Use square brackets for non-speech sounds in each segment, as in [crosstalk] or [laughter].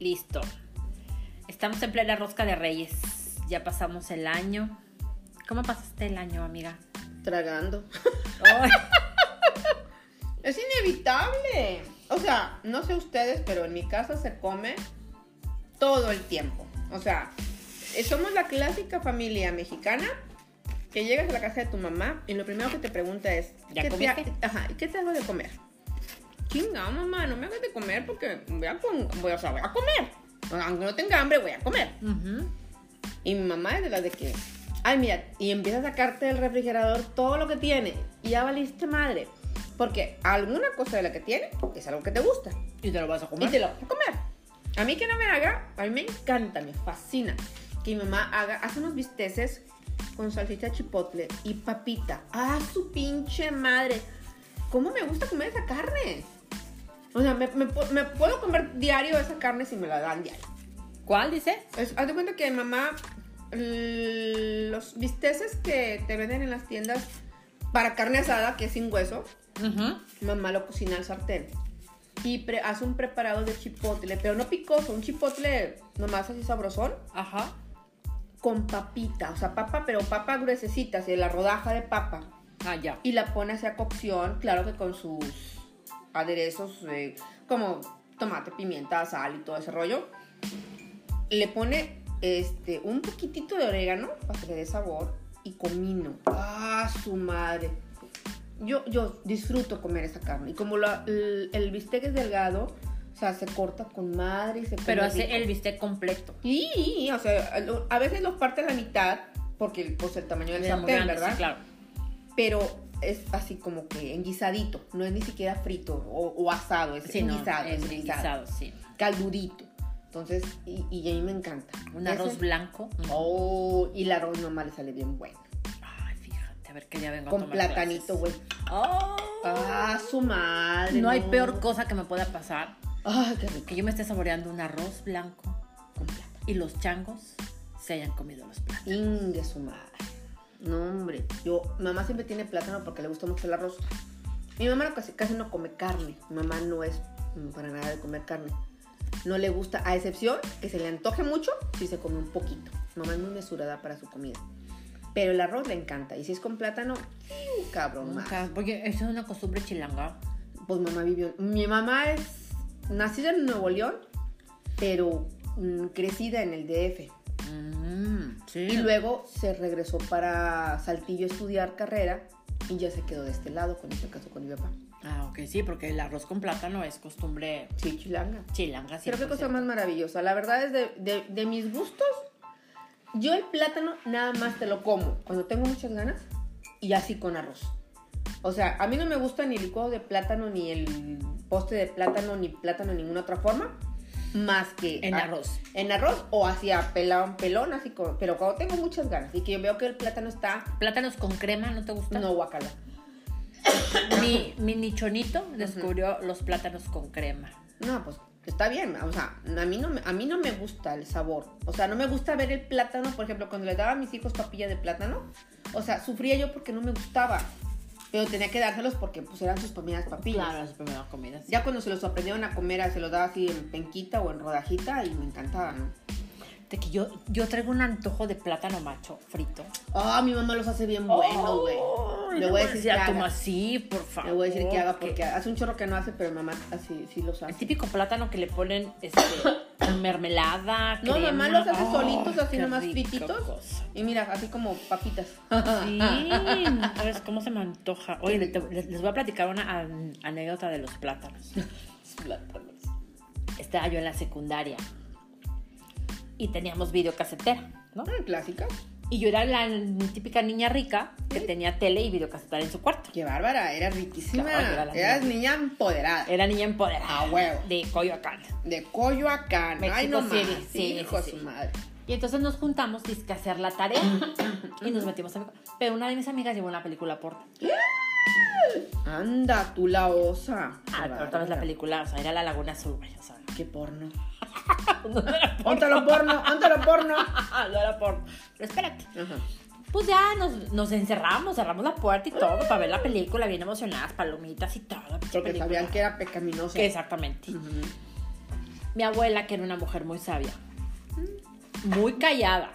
Listo. Estamos en plena rosca de reyes. Ya pasamos el año. ¿Cómo pasaste el año, amiga? Tragando. [laughs] Es inevitable. O sea, no sé ustedes, pero en mi casa se come todo el tiempo. O sea, eh, somos la clásica familia mexicana que llegas a la casa de tu mamá y lo primero que te pregunta es, ¿Ya ¿qué, te, comiste? ajá, ¿y qué te hago de comer? Chinga, mamá, no me hagas de comer porque voy a, con- voy, o sea, voy a comer. Aunque no tenga hambre, voy a comer. ujú. Y mi mamá es de las de que, ay, mira, y empieza a sacarte del refrigerador todo lo que tiene. Y ya valiste madre. Porque alguna cosa de la que tiene es algo que te gusta. ¿Y te lo vas a Y comer? te lo vas a comer. A mí que no me haga, a mí me encanta, me fascina que mi mamá haga, hace unos bisteces con salsita chipotle y papita. ¡Ah, su pinche madre! ¿Cómo me gusta comer esa carne? O sea, me, me pu- me puedo comer diario esa carne si me la dan diario. ¿Cuál dice? Es- haz de cuenta que mamá, los bisteces que te venden en las tiendas para carne asada, que es sin hueso, mamá lo cocina al sartén. Y pre- hace un preparado de chipotle, pero no picoso, un chipotle nomás así sabrosón, Ajá. con papita, o sea, papa, pero papa gruesecita, así la rodaja de papa. Ah, ya. Y la pone hacia cocción, claro que con sus aderezos eh, como tomate, pimienta, sal y todo ese rollo. Le pone este, un poquitito de orégano para que le dé sabor y comino. ¡Ah, su madre! Yo, yo disfruto comer esa carne. Y como la- el, el bistec es delgado, o sea, se corta con madre y se come Pero hace rico. el bistec completo. Y, o sea, a veces los parte a la mitad porque pues el tamaño del sartén, ¿verdad? Sí, claro. pero es así como que enguisadito, no es ni siquiera frito o, o asado, es Sí, no, enguisado, es es enguisado, guisado, sí. caldudito. Entonces, y, y a mí me encanta. Un Ese- arroz blanco. Oh, y el arroz nomás le sale bien bueno. Ay, fíjate, a ver que ya vengo a Con tomar platanito, güey. Oh. Ah, su madre. no hay peor cosa que me pueda pasar Ay, qué rico. que yo me esté saboreando un arroz blanco Con plátano. y los changos se hayan comido los platos. Ingue su madre. No, hombre. Yo, mamá siempre tiene plátano porque le gusta mucho el arroz. Mi mamá casi, casi no come carne. Mi mamá no es para nada de comer carne. No le gusta, a excepción que se le antoje mucho si se come un poquito. Mamá es muy mesurada para su comida. Pero el arroz le encanta. Y si es con plátano, ¡fiu! cabrón, más. Porque eso es una costumbre chilanga. Pues mamá vivió. Mi mamá es nacida en Nuevo León, pero mm, crecida en el DF. Mm, sí. Y luego se regresó para Saltillo a estudiar carrera y ya se quedó de este lado, con este caso con mi papá. Ah, ok, sí, porque el arroz con plátano es costumbre Sí, chilanga. chilanga. Pero qué cosa 100%. más maravillosa. La verdad es de, de- de mis gustos, yo el plátano nada más te lo como cuando tengo muchas ganas y así con arroz. O sea, a mí no me gusta ni el licuado de plátano, ni el poste de plátano, ni plátano de ninguna otra forma, más que En arroz. En arroz o hacia pelón, pelón, así como, pero cuando tengo muchas ganas y que yo veo que el plátano está, ¿Plátanos con crema no te gusta? no guacala. Mi, mi nichonito descubrió los plátanos con crema. No, pues está bien, o sea, a mí, no me, a mí no me gusta el sabor. O sea, no me gusta ver el plátano, por ejemplo, cuando le daba a mis hijos papilla de plátano, o sea, sufría yo porque no me gustaba. Pero tenía que dárselos porque pues eran sus primeras papillas. Claro, las primeras comidas. Ya cuando se los aprendieron a comer, se los daba así en penquita o en rodajita y me encantaba, ¿no? De que yo, yo traigo un antojo de plátano macho frito. Ah, mi mamá los hace bien buenos, güey. Le voy a decir que haga. toma así, por favor. Le voy a decir que haga que- porque hace un chorro que no hace, pero mamá así sí los El hace. típico plátano que le ponen este, [coughs] mermelada, No, crema. mamá los hace ¡Ay, solitos, así nomás frititos. cosa! Y mira, así como papitas. Sí, ¿sabes cómo se me antoja? Oye, les, les voy a platicar una an- anécdota de los plátanos. [laughs] Plátanos. Estaba yo en la secundaria y teníamos videocasetera, ¿no? Ah, clásica. Y yo era la típica niña rica que tenía tele y videocasetera en su cuarto. Qué bárbara, eras riquísima. Claro, era Eras niña. niña empoderada. Era niña empoderada. A huevo. De Coyoacán. De Coyoacán. Ay, México no más. Sí, hijo sí, de sí. su madre. Y entonces nos juntamos, dizque a hacer la tarea. [coughs] y nos metimos a... Pero una de mis amigas llevó una película porno. [gasps] Anda, tú la osa. Ah, pero otra vez la película, o sea, era La Laguna Azul, güey, o sea. Qué porno. [laughs] No era porno. Ponte lo porno, porno. [laughs] no era porno. Pero espérate. Ajá. Pues ya nos, nos encerramos, cerramos la puerta y todo para ver la película, bien emocionadas, palomitas y todo. Porque sabían que era pecaminosa. Que exactamente. Mi abuela, que era una mujer muy sabia, muy callada.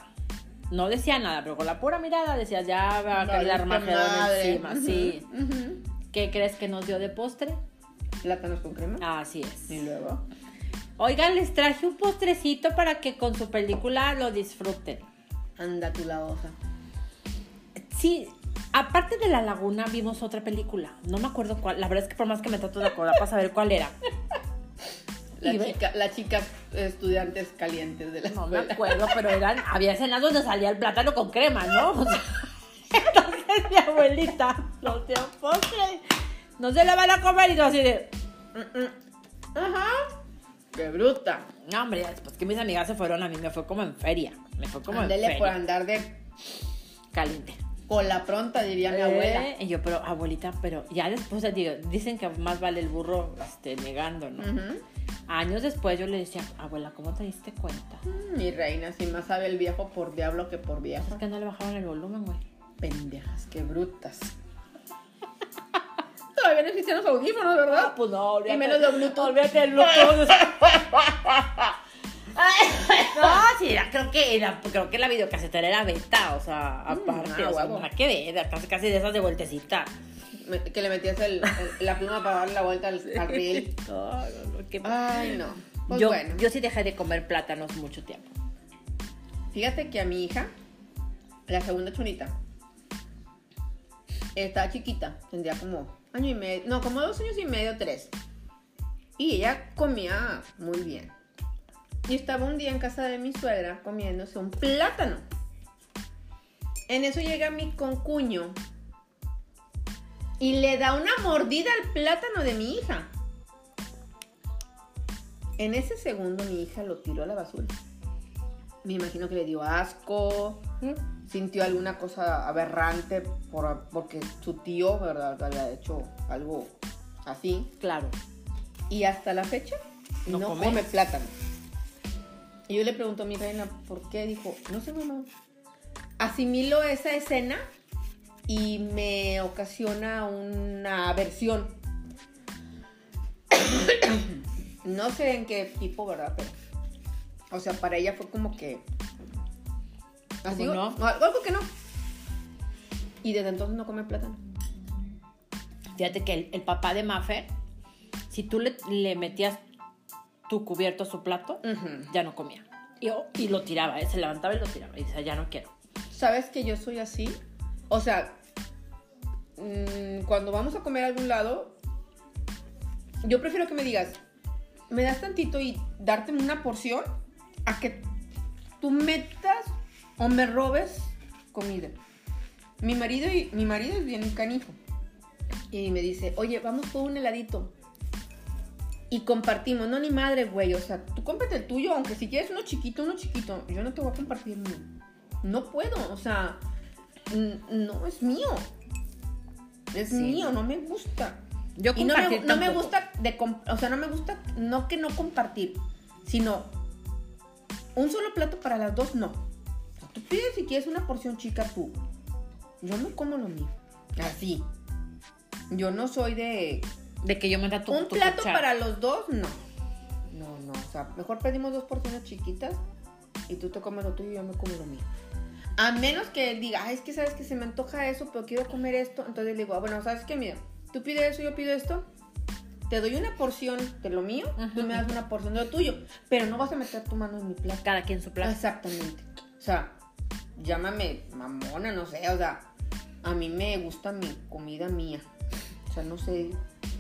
No decía nada, pero con la pura mirada decía, ya va a caer el Armagedón encima. Sí. ¿Qué crees que nos dio de postre? Plátanos con crema. Así es. Y luego. Oigan, les traje un postrecito para que con su película lo disfruten. Anda tú la hoja. Sí, aparte de La Laguna vimos otra película. No me acuerdo cuál. La verdad es que por más que me trato de acordar para saber cuál era. [laughs] La Y ve- chica, la chica estudiantes calientes de la No me acuerdo, pero eran, había escenas donde salía el plátano con crema, ¿no? O sea, [laughs] entonces mi abuelita nos dio postre. No se lo van a comer y yo así de... Mm, mm. Ajá. Qué bruta. No, hombre, después que mis amigas se fueron, a mí me fue como en feria. Me fue como en feria. por andar de Caliente. cola pronta, diría mi abuela. Eh, Y yo, pero abuelita, pero ya después digo, dicen que más vale el burro este, negando, ¿no? Ujú. Años después yo le decía, abuela, ¿cómo te diste cuenta? Mm, Mi reina, si más sabe el viejo por diablo que por viejo. Es que no le bajaron el volumen, güey. Pendejas, qué brutas. [laughs] Todavía no existían los audífonos, ¿verdad? pues no, Y menos de Bluetooth. Olvídate del Bluetooth. [laughs] no, sí, era- creo que era, creo que la videocasetera era beta, o sea, aparte, ah, o sea, nada que ver, casi, casi de esas de vueltecita. Que le metías el- el- la pluma para darle la vuelta al, [laughs] [laughs] no, no, qué- Ay, no. Pues yo, bueno. yo sí dejé de comer plátanos mucho tiempo. Fíjate que a mi hija, la segunda chunita, estaba chiquita, tendría como año y medio, no, como dos años y medio, tres. Y ella comía muy bien. Y estaba un día en casa de mi suegra comiéndose un plátano. En eso llega mi concuño y le da una mordida al plátano de mi hija. En ese segundo mi hija lo tiró a la basura. Me imagino que le dio asco, sintió alguna cosa aberrante por, porque su tío, ¿verdad?, había hecho algo así. Claro. Y hasta la fecha No come. plátano. Y yo le pregunto a mi reina, ¿por qué? Dijo, no sé, mamá. Asimilo esa escena y me ocasiona una aversión. no sé en qué tipo, ¿verdad? Pero, o sea, para ella fue como que... Así, ¿Cómo no? algo que no. Y desde entonces no come plátano. Fíjate que el, el papá de Maffer, si tú le, le metías tu cubierto a su plato, ya no comía. Y, y lo tiraba, ¿eh? se levantaba y lo tiraba. Y decía, ya no quiero. ¿Sabes que yo soy así? O sea, mm, cuando vamos a comer a algún lado, yo prefiero que me digas, me das tantito y darte una porción a que tú metas o me robes comida. Mi marido, y, mi marido es bien canijo. Y me dice, oye, vamos por un heladito. Y compartimos. No, ni madre, güey. O sea, tú cómprate el tuyo, aunque si quieres uno chiquito, uno chiquito. Yo no te voy a compartir mío. No puedo, o sea, no es mío. Es Sí. mío, no me gusta. Yo Y no me, no me gusta de o sea, no me gusta no que no compartir, sino un solo plato para las dos, no. O sea, tú pides si quieres una porción chica tú. Yo no como lo mío. Así. Yo no soy de De que yo me da tu un tu plato cuchara. para los dos, no. No, no, o sea, mejor pedimos dos porciones chiquitas y tú te comes lo tuyo y yo me como lo mío. A menos que él diga, "Ay, es que sabes que se me antoja eso, pero quiero comer esto. Entonces le digo, ah, bueno, ¿sabes qué? Mira, tú pides eso, yo pido esto. Te doy una porción de lo mío, tú me das una porción de lo tuyo. Pero no vas a meter tu mano en mi plato. Cada quien su plato. Exactamente. O sea, llámame mamona, no sé, o sea, a mí me gusta mi comida mía. O sea, no sé.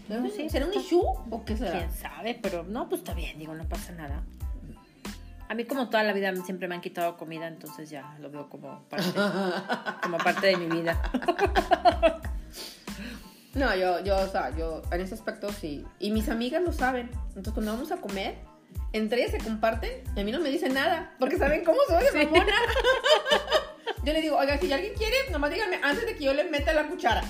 ¿Será un, Sí, ¿será un está- issue o qué será? Quién sabe, pero no, pues está bien, digo, no pasa nada. A mí como toda la vida siempre me han quitado comida, entonces ya lo veo como parte, como parte de mi vida. [laughs] No, yo, yo, o sea, yo en ese aspecto sí. Y mis amigas lo saben. Entonces, cuando vamos a comer, entre ellas se comparten y a mí no me dicen nada. Porque saben cómo soy mamona. [laughs] yo le digo, oiga, si alguien quiere, nomás díganme antes de que yo le meta la cuchara.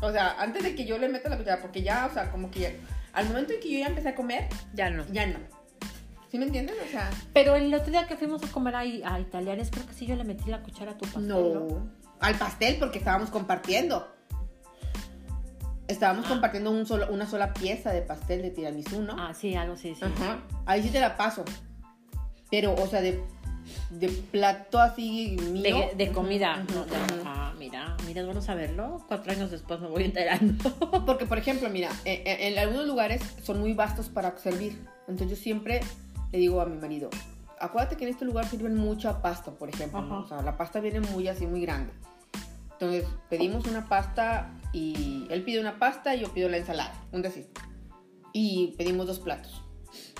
O sea, antes de que yo le meta la cuchara. Porque ya, o sea, como que ya- al momento en que yo ya empecé a comer, Ya no. ya no. ¿Sí me entienden? O sea, Pero el otro día que fuimos a comer a, a italianes, creo que sí yo le metí la cuchara a tu pastel. no. Al pastel porque estábamos compartiendo. estábamos Ah. compartiendo un solo, una sola pieza de pastel de tiramisú, ¿no? Ah, sí, algo sí, sí. Ajá. Ahí sí te la paso. Pero, o sea, de, de plato así mío. De, comida. no, de-. Ah, mira, mira, es bueno saberlo. Cuatro años después me voy enterando. Porque, por ejemplo, mira, en, en- en algunos lugares son muy vastos para servir. Entonces yo siempre le digo a mi marido, acuérdate que en este lugar sirven mucha pasta, por ejemplo. O sea, la pasta viene muy así, muy grande. Entonces pedimos una pasta y él pide una pasta y yo pido la ensalada, un decir. Y pedimos dos platos.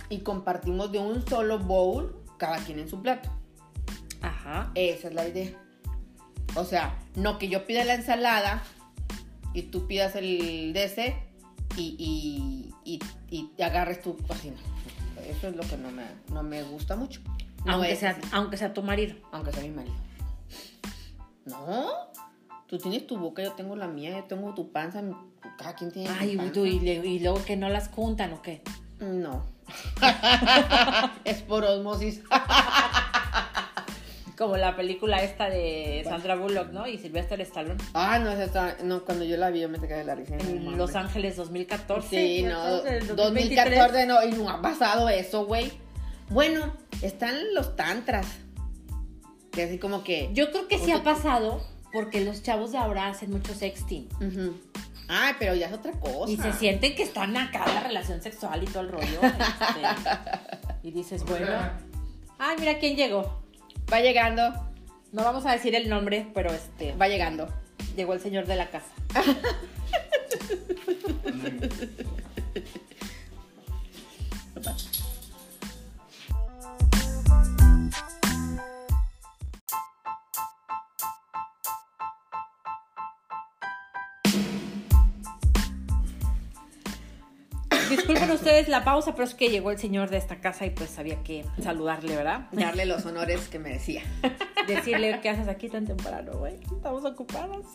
Y compartimos de un solo bowl, cada quien en su plato. Ajá. Esa es la idea. O sea, no que yo pida la ensalada y tú pidas el DC y, y, y, y te agarres tú así. Eso es lo que no me, no me gusta mucho. No aunque, es sea, aunque sea tu marido. aunque sea mi marido. No, tú tienes tu boca, yo tengo la mía, yo tengo tu panza, cada quien tiene Ay, panza. tú, y, le- y luego que no las juntan o qué. No. [laughs] [laughs] es por osmosis. Como la película esta de Sandra Bullock, ¿no? Y Sylvester Stallone. Ah, no, esa está- no, cuando yo la vi yo me saqué de la risa. En. Los Ángeles 2014. Sí, no, Entonces, 2014 no, y no ha pasado eso, güey. Bueno, están los tantras. Que así como que... Yo creo que sí ha pasado porque los chavos de ahora hacen mucho sexting. Ujú. Ay, pero ya es otra cosa. Y se sienten que están acá en la relación sexual y todo el rollo. este, [laughs] y dices, bueno. Ay, mira quién llegó. Va llegando, No vamos a decir el nombre, pero este va llegando. llegó el señor de la casa. [laughs] [laughs] Disculpen ustedes la pausa, pero es que llegó el señor de esta casa y pues había que saludarle, ¿verdad? Darle los honores que merecía. [laughs] Decirle qué haces aquí tan temprano, güey. Estamos ocupados.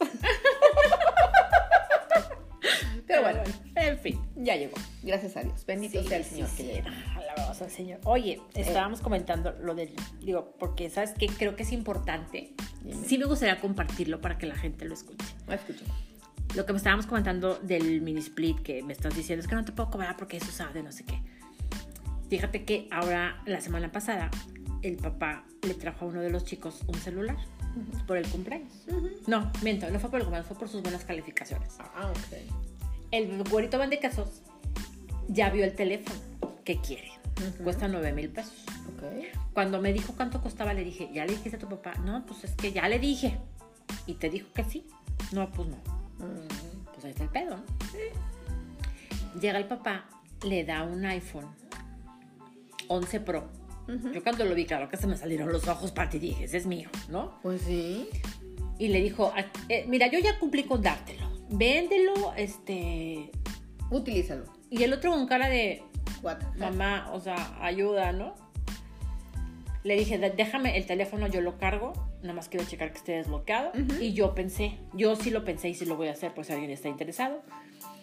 Pero bueno, en fin. ya llegó. Gracias a Dios. Bendito sea el Señor que sí, llegó. Alabamos al Señor. Oye, estábamos comentando lo del. Digo, porque sabes que creo que es importante. Dime. Sí, me gustaría compartirlo para que la gente lo escuche. Escucho. Lo que me estábamos comentando del mini split que me estás diciendo es que no te puedo cobrar porque eso sabe no sé qué. Fíjate que ahora, la semana pasada, el papá le trajo a uno de los chicos un celular por el cumpleaños. No, miento, no fue por el cumpleaños, fue por sus buenas calificaciones. Ah, ok. El güerito van de casos ya vio el teléfono que quiere. Ujú. Cuesta 9 mil pesos. Ok. Cuando me dijo cuánto costaba, le dije, ¿ya le dijiste a tu papá? No, pues es que ya le dije. Y te dijo que sí. No, pues no. Mm, Pues ahí está el pedo, ¿no? Llega el papá, le da un iPhone 11 Pro. Yo cuando lo vi, claro que se me salieron los ojos para ti, dije, ese es mío, ¿no? Pues sí. Y le dijo, "Ah, eh, mira, yo ya cumplí con dártelo. Véndelo, este... Utilízalo. Y el otro con cara de, Cuatro. mamá, o sea, ayuda, ¿no? Le dije, "De- déjame el teléfono, yo lo cargo, nada más quiero checar que esté desbloqueado. Ujú. Y yo pensé, yo sí lo pensé y sí lo voy a hacer, pues si alguien está interesado.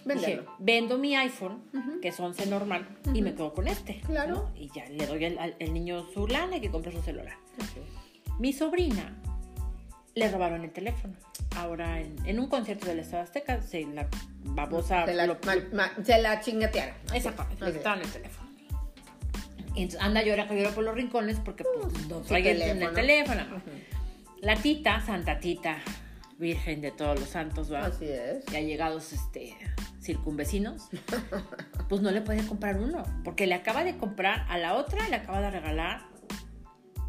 Dije, vendo mi iPhone, Ujú. que es 11 normal, y me quedo con este. Claro. ¿no? Y ya le doy al, niño su lana y que compre su celular. Ok. Mi sobrina le robaron el teléfono. Ahora en, en un concierto del Estado Azteca, se la babosa... Se la, lo- ma- ma- se la chingatearon. Exactamente, le quitaron el teléfono. Y entonces anda llora por los rincones porque pues, no trae el- teléfono. el teléfono. Ujú. La tita, Santa Tita, Virgen de todos los santos, ¿verdad? Así es. Ya llegados este, circunvecinos, [laughs] pues no le puede comprar uno, porque le acaba de comprar a la otra, le acaba de regalar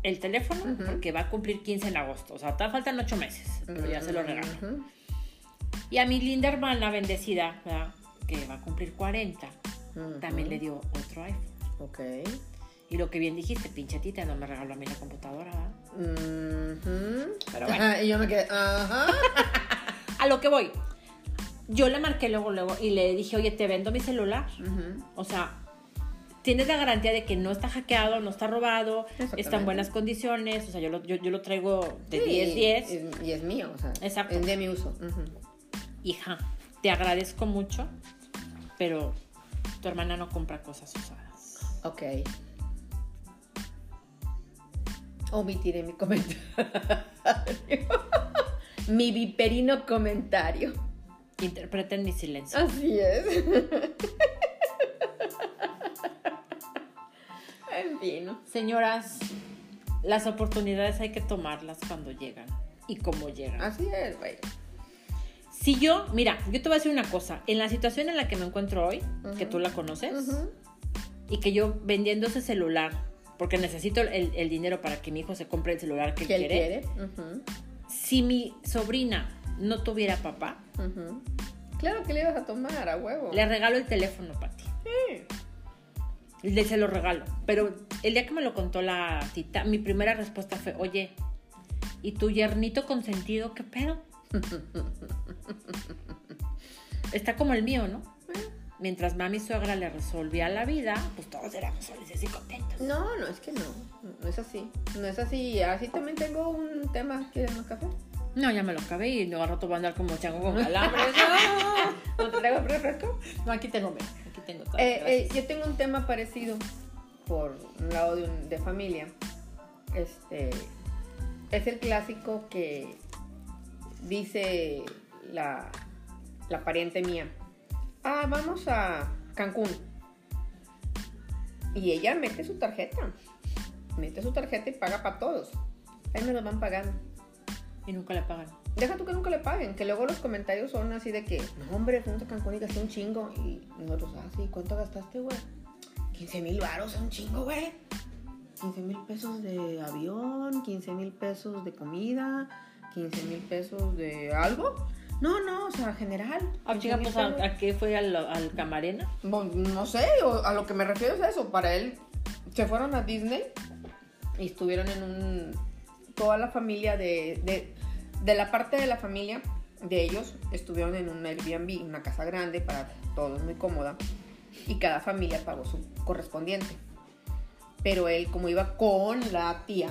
el teléfono, porque va a cumplir 15 en agosto, o sea, te faltan 8 meses, pero ya se lo regaló. Ujú. Y a mi linda hermana bendecida, ¿verdad? que va a cumplir 40, Ujú. también le dio otro iPhone. Ok. Y lo que bien dijiste, pinche tita, no me regaló a mí la computadora, ¿verdad? Ujú. Pero bueno. Ajá, y yo me quedé, ajá. [laughs] A lo que voy. Yo le marqué luego, luego, y le dije, oye, te vendo mi celular. Ujú. O sea, tienes la garantía de que no está hackeado, no está robado, está en buenas condiciones. O sea, yo lo, yo, yo lo traigo de Sí, 10-10. Y, y es mío, o sea. Exacto. Es de mi uso. Ujú. Hija, te agradezco mucho, pero tu hermana no compra cosas usadas. Ok. Omitiré mi comentario. [laughs] mi viperino comentario. Interpreten mi silencio. Así es. en fin. Señoras, las oportunidades hay que tomarlas cuando llegan y como llegan. Así es, güey. Si yo, mira, yo te voy a decir una cosa. En la situación en la que me encuentro hoy, que tú la conoces, y que yo vendiendo ese celular, porque necesito el, el dinero para que mi hijo se compre el celular que él ¿Que él quiere. Si mi sobrina no tuviera papá. Claro que le ibas a tomar a huevo. le regalo el teléfono, Pati. Sí. Le se lo regalo. Pero el día que me lo contó la tita, mi primera respuesta fue, oye, ¿y tu yernito consentido qué pedo? [laughs] Está como el mío, ¿no? Mientras mami suegra le resolvía la vida, pues todos éramos felices y contentos. No, no, es que no. No es así. No es así. Así también tengo un tema. ¿Quieren más café? No, ya me lo acabé y no al rato voy a andar como chango con calambres. ¿No [laughs] te traigo refresco? No, aquí tengo, mira, aquí tengo todo. Eh, eh, yo tengo un tema parecido por un lado de, un- de familia. Este es el clásico que dice la, la pariente mía. Ah, vamos a Cancún. Y ella mete su tarjeta. Mete su tarjeta y paga para todos. Ahí me lo van pagando. Y nunca le pagan. Deja tú que nunca le paguen, que luego los comentarios son así de que, no hombre, fuimos a Cancún y gasté un chingo. Y nosotros, ah, sí, ¿cuánto gastaste, güey? 15 mil baros, es un chingo, güey. 15 mil pesos de avión, 15 mil pesos de comida, 15 mil pesos de algo. No, no, o sea, general. Ah, 15,000 chica, pues, ¿a, qué fue al, al camarena? Bueno, no sé, a lo que me refiero es a eso. Para él, se fueron a Disney y estuvieron en un. Toda la familia de. De, de la parte de la familia de ellos, estuvieron en un Airbnb, una casa grande para todos, muy cómoda. Y cada familia pagó su correspondiente. Pero él, como iba con la tía,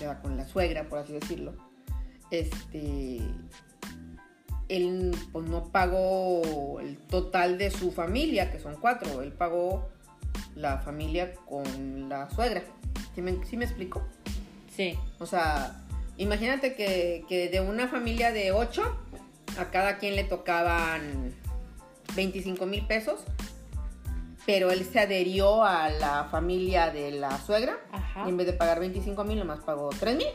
iba con la suegra, por así decirlo, este él pues no pagó el total de su familia, que son cuatro, él pagó la familia con la suegra. ¿Sí me, sí me explico? Sí. O sea, imagínate que, que de una familia de ocho, a cada quien le tocaban 25 mil pesos, pero él se adherió a la familia de la suegra Ajá. y en vez de pagar 25 mil, nomás pagó 3 mil.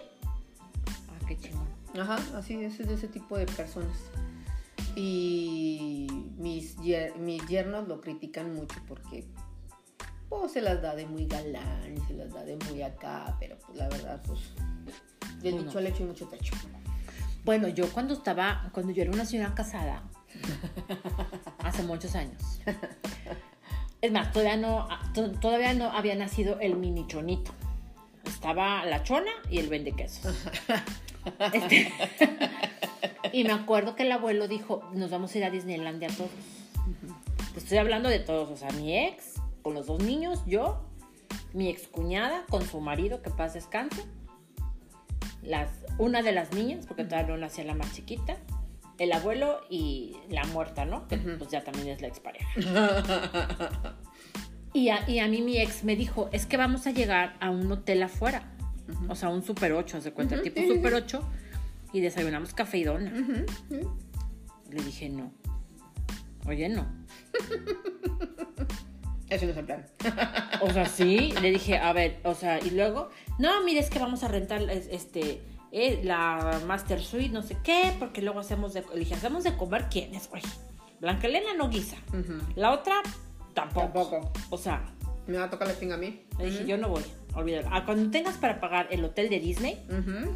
Ah, qué chingón. Ajá, así es, es de ese tipo de personas. Y mis, yer- mis yernos lo critican mucho porque pues, se las da de muy galán y se las da de muy acá, pero pues la verdad, pues del dicho al hecho y mucho techo. Bueno, yo cuando estaba, cuando yo era una señora casada, [laughs] hace muchos años. Es más, todavía no, to- todavía no había nacido el mini chonito. Estaba la chona y el vende quesos. [laughs] Este, y me acuerdo que el abuelo dijo, nos vamos a ir a Disneylandia todos. Te estoy hablando de todos, o sea, mi ex, con los dos niños, yo, mi ex cuñada, con su marido, que paz descanse, las, una de las niñas, porque todavía no nacía la más chiquita, el abuelo y la muerta, ¿no? Que pues ya también es la expareja. [laughs] Y a, y a mí mi ex me dijo, es que vamos a llegar a un hotel afuera. O sea, un Super 8, se cuenta, Ujú, tipo Super sí. 8. Y desayunamos café y dona. Le dije, no. Oye, no. Ese no es el plan. O sea, sí. [laughs] Le dije, a ver, o sea, y luego, no, mire, es que vamos a rentar es- este eh, la Master Suite, no sé qué, porque luego hacemos de. Le dije, ¿hacemos de comer quiénes, güey? Blanca Elena no guisa. La otra, tampoco. Tampoco. O sea, Me va a tocar la chinga a mí. le dije, yo no voy. Olvídalo. Ah, cuando tengas para pagar el hotel de Disney, Ujú.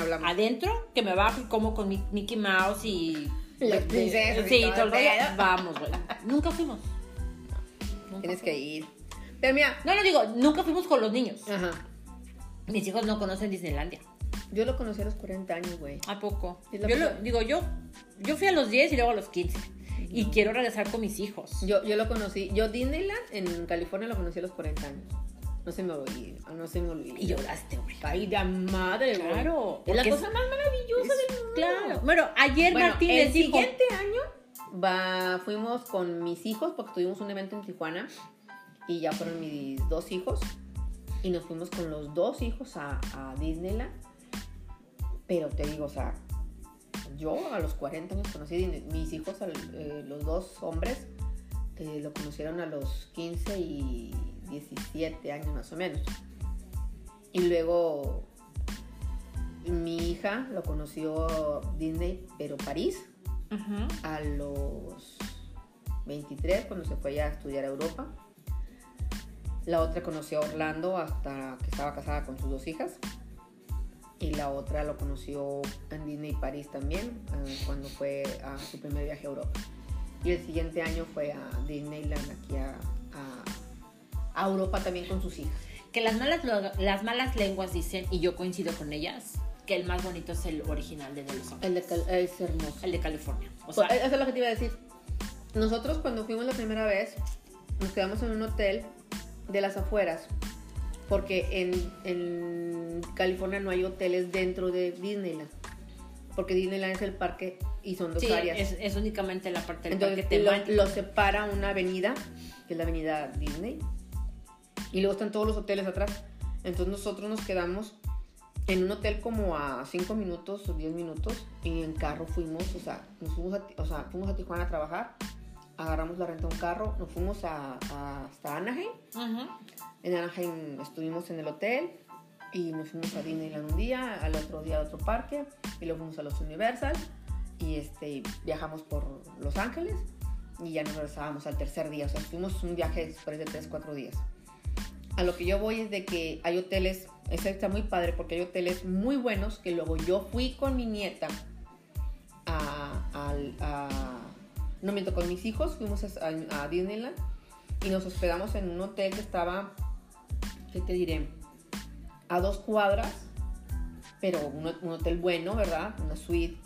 Hablamos. adentro, que me bajo y como con mi- Mickey Mouse y. Las princesas y Sí, todo el rollo. Vamos, güey. Nunca fuimos. Nunca Tienes fuimos. que ir. Pero mira, No, no digo, nunca fuimos con los niños. ajá. Mis hijos no conocen Disneylandia. Yo lo conocí a los 40 años, güey. ¿A poco? Yo lo- digo, yo, yo fui a los 10 y luego a los 15. Y quiero regresar con mis hijos. Yo, yo lo conocí, yo Disneyland en California lo conocí a los 40 años. No se me olvida, no se me. Y lloraste, güey. Ay, de madre, güey. Claro, Es la cosa más maravillosa es- del mundo. Claro. Bueno, ayer Bueno, Martín el dijo. siguiente año va, fuimos con mis hijos porque tuvimos un evento en Tijuana y ya fueron mis dos hijos y nos fuimos con los dos hijos a, a Disneyland. Pero te digo, o sea, yo a los 40 años conocí. Mis hijos, eh, los dos hombres, eh, lo conocieron a los 15 y 17 años más o menos. Y luego mi hija lo conoció Disney, pero París, a los 23 cuando se fue ya a estudiar a Europa. La otra conoció a Orlando hasta que estaba casada con sus dos hijas. Y la otra lo conoció en Disney París también, eh, cuando fue a su primer viaje a Europa. Y el siguiente año fue a Disneyland, aquí a, a- a Europa también con sus hijas. Que las malas, las malas lenguas dicen, y yo coincido con ellas, que el más bonito es el original de Los Ángeles. El de es hermoso. El de California. O sea, Pues, eso es lo que te iba a decir. Nosotros cuando fuimos la primera vez, nos quedamos en un hotel de las afueras, porque en, en California no hay hoteles dentro de Disneyland, porque Disneyland es el parque y son dos sí, áreas. es, es únicamente la parte del Entonces parque lo, temático. lo separa una avenida, que es la avenida Disney, y luego están todos los hoteles atrás. Entonces nosotros nos quedamos en un hotel como a 5 minutos o 10 minutos y en carro fuimos, o sea, nos fuimos a, o sea, fuimos a Tijuana a trabajar, agarramos la renta de un carro, nos fuimos a, a- hasta Anaheim, Ujú. En Anaheim estuvimos en el hotel y nos fuimos a Disneyland un día, al otro día a otro parque y luego fuimos a los Universal y este, viajamos por Los Ángeles y ya nos regresábamos al tercer día. O sea, fuimos un viaje después de 3, 4 días. A lo que yo voy es de que hay hoteles, ese está muy padre porque hay hoteles muy buenos que luego yo fui con mi nieta a- no miento, con mis hijos fuimos a, a Disneyland y nos hospedamos en un hotel que estaba, ¿qué te diré? A dos cuadras, pero un, hotel bueno, ¿verdad? Una suite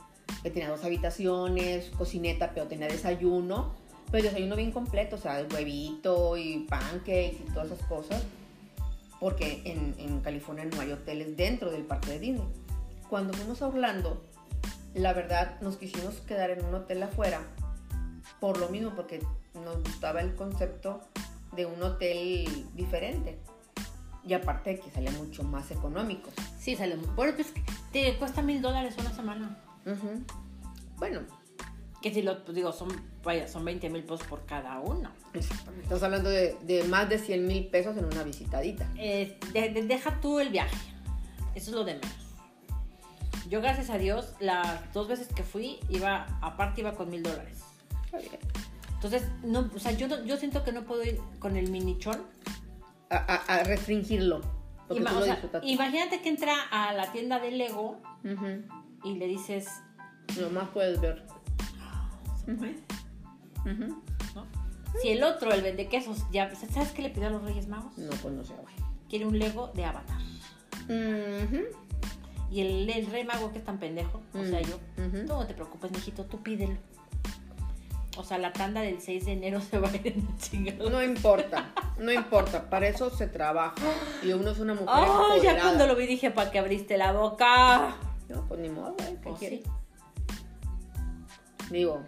que tenía dos habitaciones, cocineta, pero tenía desayuno, pero desayuno bien completo, o sea, huevito y pancakes y todas esas cosas, porque en, en California no hay hoteles dentro del parque de Disney. Cuando fuimos a Orlando, la verdad nos quisimos quedar en un hotel afuera, por lo mismo, porque nos gustaba el concepto de un hotel diferente. Y aparte de que salía mucho más económico. Sí, sale. Bueno, pues te cuesta mil dólares una semana. Ujú. Bueno, Que si lo pues, digo, son, vaya, son 20 mil pesos por cada uno. exactamente. Estás hablando de, de más de 100 mil pesos en una visitadita. Eh, de- de- deja tú el viaje. Eso es lo de menos. Yo, gracias a Dios, las dos veces que fui, iba, aparte iba con mil dólares. Entonces, no, o sea, yo, yo siento que no puedo ir con el minichón. A, a- a restringirlo. Porque Ima- o sea, imagínate que entra a la tienda de Lego y le dices, Nomás puedes ver. "Se puede", Ujú. ¿no? Si el otro, el vende quesos, ya, ¿sabes qué le pidió a los Reyes Magos? No, pues no sé, güey. Quiere un Lego de Avatar. Y el, el Rey Mago que es tan pendejo, o sea, Mm, yo, no te preocupes, mijito, tú pídelo. O sea, la tanda del 6 de enero [laughs] se va a ir en chingado. No importa, no importa, para eso se trabaja. Y uno es una mujer ¡Oh! Ya cuando lo vi dije, ¿para qué abriste la boca? No, pues ni modo, güey, ¿qué quieres? sí. Digo,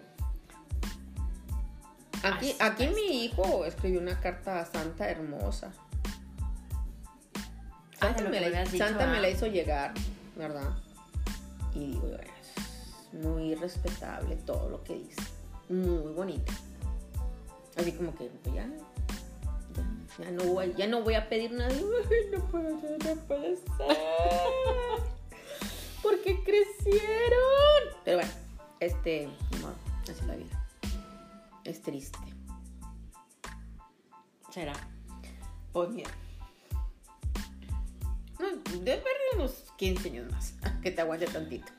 aquí, aquí mi hijo escribió una carta a Santa hermosa. Santa, me que me la, dicho, Santa me ah. la hizo llegar, ¿verdad? Y digo, es muy respetable todo lo que dice. Muy bonito. Así como que pues, ya, ya, ya no voy, ya no voy a pedir nada. [laughs] Ay, no puede ser, no puede ser. [laughs] Porque crecieron. Pero bueno, este, modo, así es la vida. Es triste. Será. Pues mira. No, unos 15 años más. [laughs] Que te aguante tantito.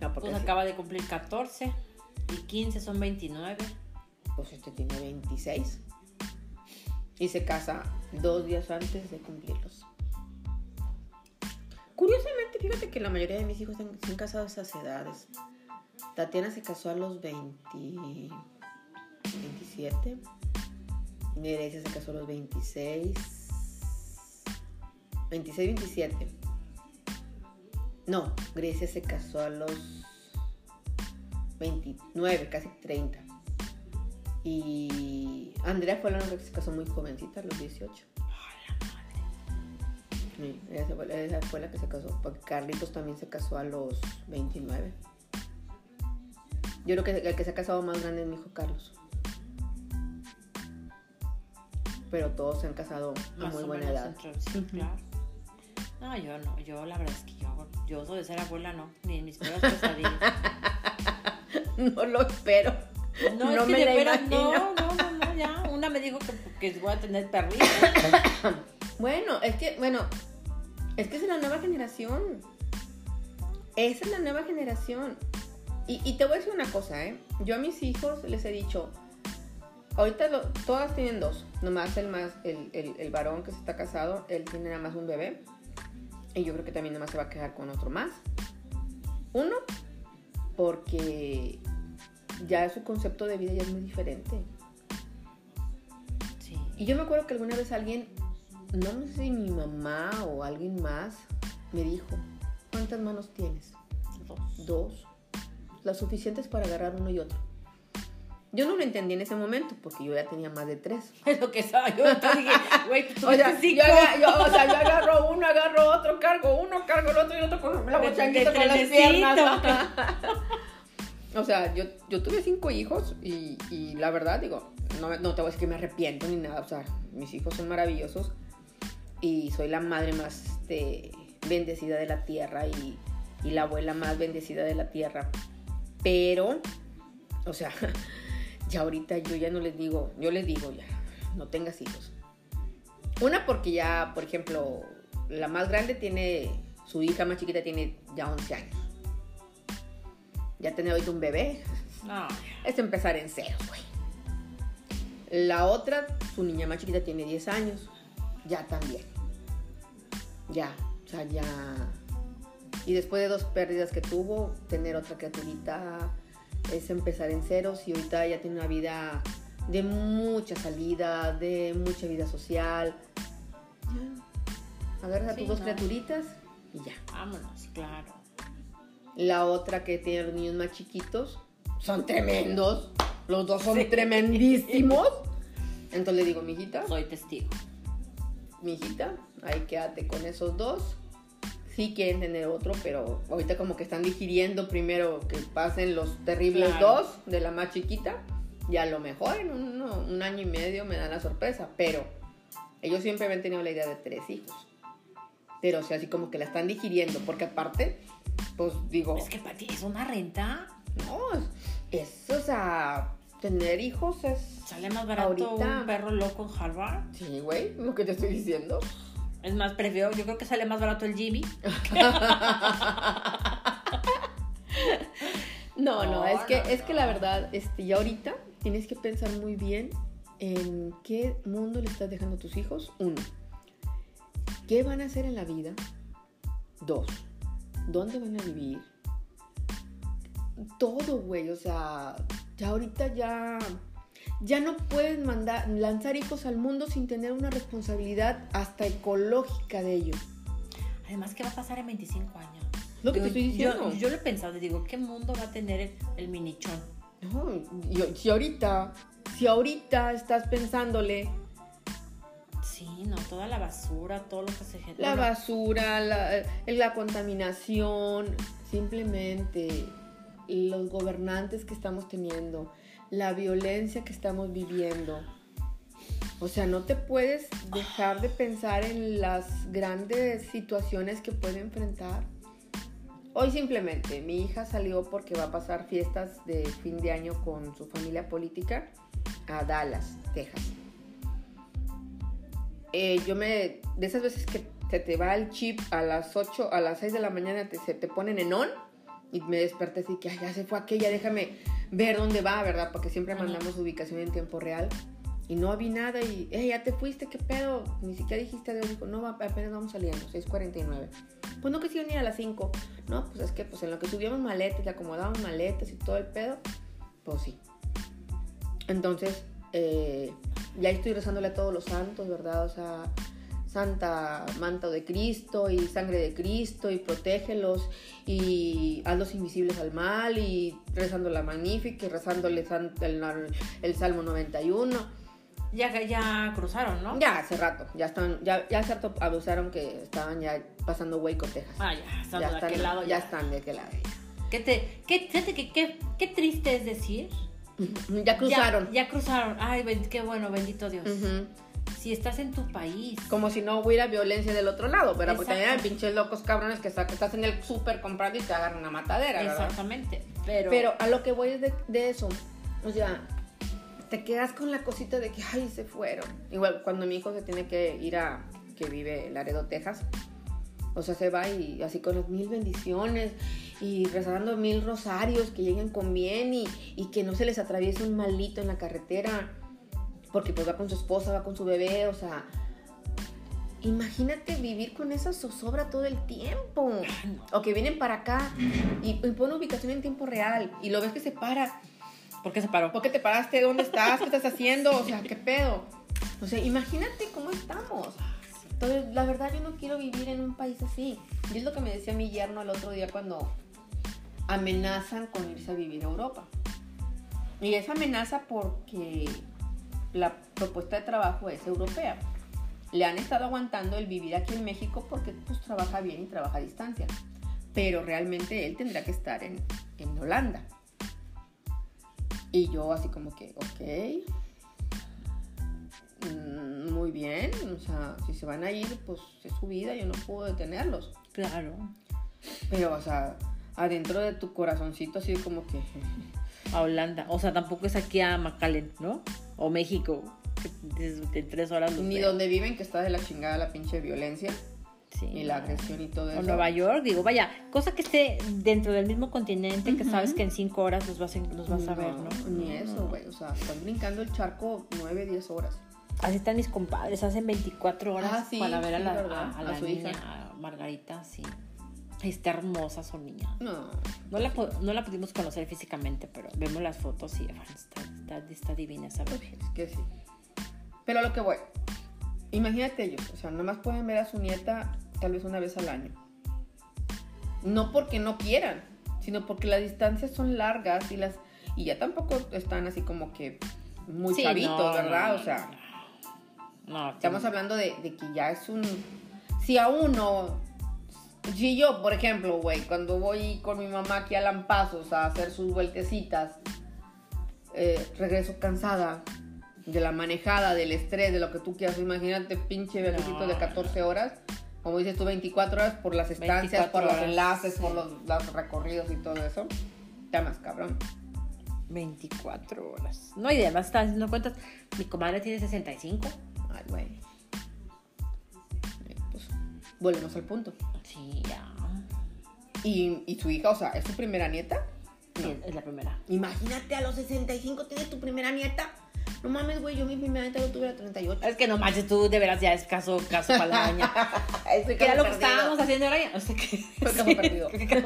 No, porque Pues acaba de cumplir 14 y 15 son 29. pues este tiene 26. Y se casa dos días antes de cumplirlos. Curiosamente, fíjate que la mayoría de mis hijos se han, casado a esas edades. Tatiana se casó a los 20, 27. Neresia se casó a los 26. 26, 27. No, Grecia se casó a los 29, casi 30. Y Andrea fue la única que se casó muy jovencita, a los 18. Sí, esa fue, esa fue la que se casó. Porque Carlitos también se casó a los 29. Yo creo que el que se ha casado más grande es mi hijo Carlos. Pero todos se han casado a Más muy o buena menos edad. entre- sí, claro. No, yo no, yo la verdad es que yo, yo eso de ser abuela no, ni en mis peores pesadillas. [laughs] [laughs] No lo espero. No, No es que me la veras, imagino. no, no, no, no, ya. Una me dijo que, que voy a tener perrito. [coughs] Bueno, es que, bueno, es que es la nueva generación. Esa es la nueva generación. Y, y te voy a decir una cosa, ¿eh? Yo a mis hijos les he dicho, ahorita lo- todas tienen dos, nomás el más, el, el, el varón que se está casado, él tiene nada más un bebé. Y yo creo que también nada más se va a quedar con otro más. Uno, porque ya su concepto de vida ya es muy diferente. Sí. Y yo me acuerdo que alguna vez alguien, no sé si mi mamá o alguien más, me dijo, ¿cuántas manos tienes? Dos. Dos. Las suficientes para agarrar uno y otro. Yo no lo entendí en ese momento porque yo ya tenía más de tres. [laughs] Es lo que estaba. Yo te dije, güey, tú [laughs] O sea, yo, aga- yo- o sea, yo agarro uno, agarro otro, cargo uno, cargo el otro y el otro con la bochanguita con las piernas. [laughs] o sea, yo, yo tuve cinco hijos y, la verdad, digo, no, no te voy a decir que me arrepiento ni nada. O sea, mis hijos son maravillosos y soy la madre más este, bendecida de la tierra y, y la abuela más bendecida de la tierra. Pero, o sea, [laughs] ya ahorita yo ya no les digo, yo les digo ya, no tengas hijos. Una porque ya, por ejemplo, la más grande tiene, su hija más chiquita tiene ya 11 años. Ya tener ahorita un bebé No, es empezar en cero, güey. La otra, su niña más chiquita tiene 10 años. Ya también. Ya, o sea, ya. Y después de dos pérdidas que tuvo, tener otra criaturita es empezar en ceros y ahorita ya tiene una vida de mucha salida, de mucha vida social. Ya. Agarras a tus Sí, dos no. criaturitas y ya. vámonos, claro. La otra que tiene los niños más chiquitos son tremendos. Los dos son Sí. tremendísimos. Entonces le digo, mijita, Soy testigo. mijita, ahí quédate con esos dos. Sí quieren tener otro, pero ahorita como que están digiriendo primero que pasen los terribles Claro. dos de la más chiquita. Y a lo mejor en un, un año y medio me dan la sorpresa. Pero ellos siempre habían tenido la idea de tres hijos. Pero o sea, así como que la están digiriendo. Porque aparte, pues digo... Es que para ti es una renta. No, es, o sea, tener hijos es... Sale más barato Ahorita- un perro loco en Harvard. Sí, güey, lo que te estoy diciendo. Es más, prefiero, yo creo que sale más barato el Jimmy. No, [laughs] no, No, es que, no, es que la verdad, este, ya ahorita tienes que pensar muy bien en qué mundo le estás dejando a tus hijos. Uno, ¿qué van a hacer en la vida? Dos, ¿dónde van a vivir? Todo, güey, o sea, ya ahorita ya, ya no puedes mandar, lanzar hijos al mundo sin tener una responsabilidad hasta ecológica de ello. Además, ¿qué va a pasar en 25 años? Lo que te estoy diciendo. Yo, yo lo he pensado, digo, ¿qué mundo va a tener el, el minichón? No, y- si ahorita, si ahorita estás pensándole no, toda la basura, todo lo que se genera. la basura, la, la contaminación, simplemente los gobernantes que estamos teniendo, la violencia que estamos viviendo. O sea, no te puedes dejar de pensar en las grandes situaciones que puede enfrentar. Hoy simplemente mi hija salió porque va a pasar fiestas de fin de año con su familia política a Dallas, Texas. Eh, yo me, de esas veces que se te va el chip a las 8, a las 6 de la mañana, te- se te ponen en on y me desperté así que "Ay, ya se fue aquella, déjame ver dónde va, ¿verdad? Porque siempre Ajá. mandamos ubicación en tiempo real. Y no vi nada y, "Eh, ya te fuiste, ¿qué pedo? Ni siquiera dijiste. Dijo, no, apenas vamos saliendo, 6.49. Pues no quisieron ir a las 5. No, pues es que pues en lo que subíamos maletas y acomodamos maletas y todo el pedo, pues sí. Entonces, eh, ya estoy rezándole a todos los santos, ¿verdad? O sea, Santa Manto de Cristo y sangre de Cristo y protégelos y hazlos invisibles al mal y rezando la magnífica y rezándole el, el Salmo 91. Ya, ya cruzaron, ¿no? Ya hace rato, ya están, ya, ya hace rato abusaron que estaban ya pasando Waco, Texas. Ah, ya, están ya de están, aquel lado. ya están de aquel lado. ¿Qué te, qué, que qué, qué triste es decir? Ya cruzaron. Ya, cruzaron. Ay, ben- qué bueno, bendito Dios. Si estás en tu país. Como si no hubiera violencia del otro lado, ¿verdad? Porque también hay pinches locos cabrones que, está- que estás en el súper comprando y te agarran una matadera, ¿verdad? Exactamente. Pero, Pero a lo que voy es de, de eso. O sea, te quedas con la cosita de que, ay, se fueron. Igual cuando mi hijo se tiene que ir a, que vive en Laredo, Texas. O sea, se va y así con las mil bendiciones y rezando mil rosarios que lleguen con bien y, y que no se les atraviese un malito en la carretera. Porque pues va con su esposa, va con su bebé, o sea... Imagínate vivir con esa zozobra todo el tiempo. O que vienen para acá y, y pone ubicación en tiempo real y lo ves que se para. ¿por qué se paró? ¿Por qué te paraste? ¿Dónde estás? ¿Qué estás haciendo? O sea, ¿qué pedo? O sea, imagínate cómo estamos. Entonces, la verdad, yo no quiero vivir en un país así. Y es lo que me decía mi yerno el otro día cuando amenazan con irse a vivir a Europa. Y es amenaza porque la propuesta de trabajo es europea. Le han estado aguantando el vivir aquí en México porque pues trabaja bien y trabaja a distancia. Pero realmente él tendrá que estar en, en Holanda. Y yo así como que, ok. Mm, Muy bien. O sea, si se van a ir, pues es su vida, yo no puedo detenerlos. Claro. Pero, o sea, adentro de tu corazoncito así como que... [laughs] A Holanda. O sea, tampoco es aquí a McAllen, ¿no? O México. que En tres horas los Ni veo. donde viven, que está de la chingada la pinche violencia Sí, y la agresión y todo eso. O Nueva York, digo, vaya, cosa que esté dentro del mismo continente que sabes que en cinco horas los vas, a- los vas a ver, ¿no? Ni No, eso, no. güey. O sea, están brincando el charco 9, 10 horas. Así están mis compadres, hacen 24 horas Ah, sí, para ver a la, a, a a la su niña, hija. a Margarita, sí. Está hermosa su niña. No. No la, no la pudimos conocer físicamente, pero vemos las fotos y ah, está, está, está divina esa. Es que sí. Pero a lo que voy. Imagínate ellos. O sea, nomás pueden ver a su nieta tal vez una vez al año. No porque no quieran, sino porque las distancias son largas y las y ya tampoco están así como que muy Sí, chavitos, no, ¿verdad? no, o sea, No, estamos hablando de, de que ya es un... Si a uno... Si yo, por ejemplo, güey, cuando voy con mi mamá aquí a Lampazos a hacer sus vueltecitas, eh, regreso cansada de la manejada, del estrés, de lo que tú quieras. Imagínate, pinche viajecito de No. 14 horas. Como dices tú, 24 horas por las estancias, 24 por los enlaces, sí. por los, los recorridos y todo eso. Está más cabrón. 24 horas. No, y además están haciendo cuentas. Mi comadre tiene 65. Ay, güey. Eh, Pues, volvemos al punto. Sí, ya. Y, y su hija, o sea, ¿es su primera nieta? Sí, es la primera. Imagínate, a los 65 tienes tu primera nieta. No mames, güey, yo mi primera nieta lo tuve a los 38. Es que no manches, tú de veras ya es caso, caso para la daña. [laughs] Estoy que era lo que estábamos haciendo ahora ya. O sea que. Caso sí, perdido. [laughs] que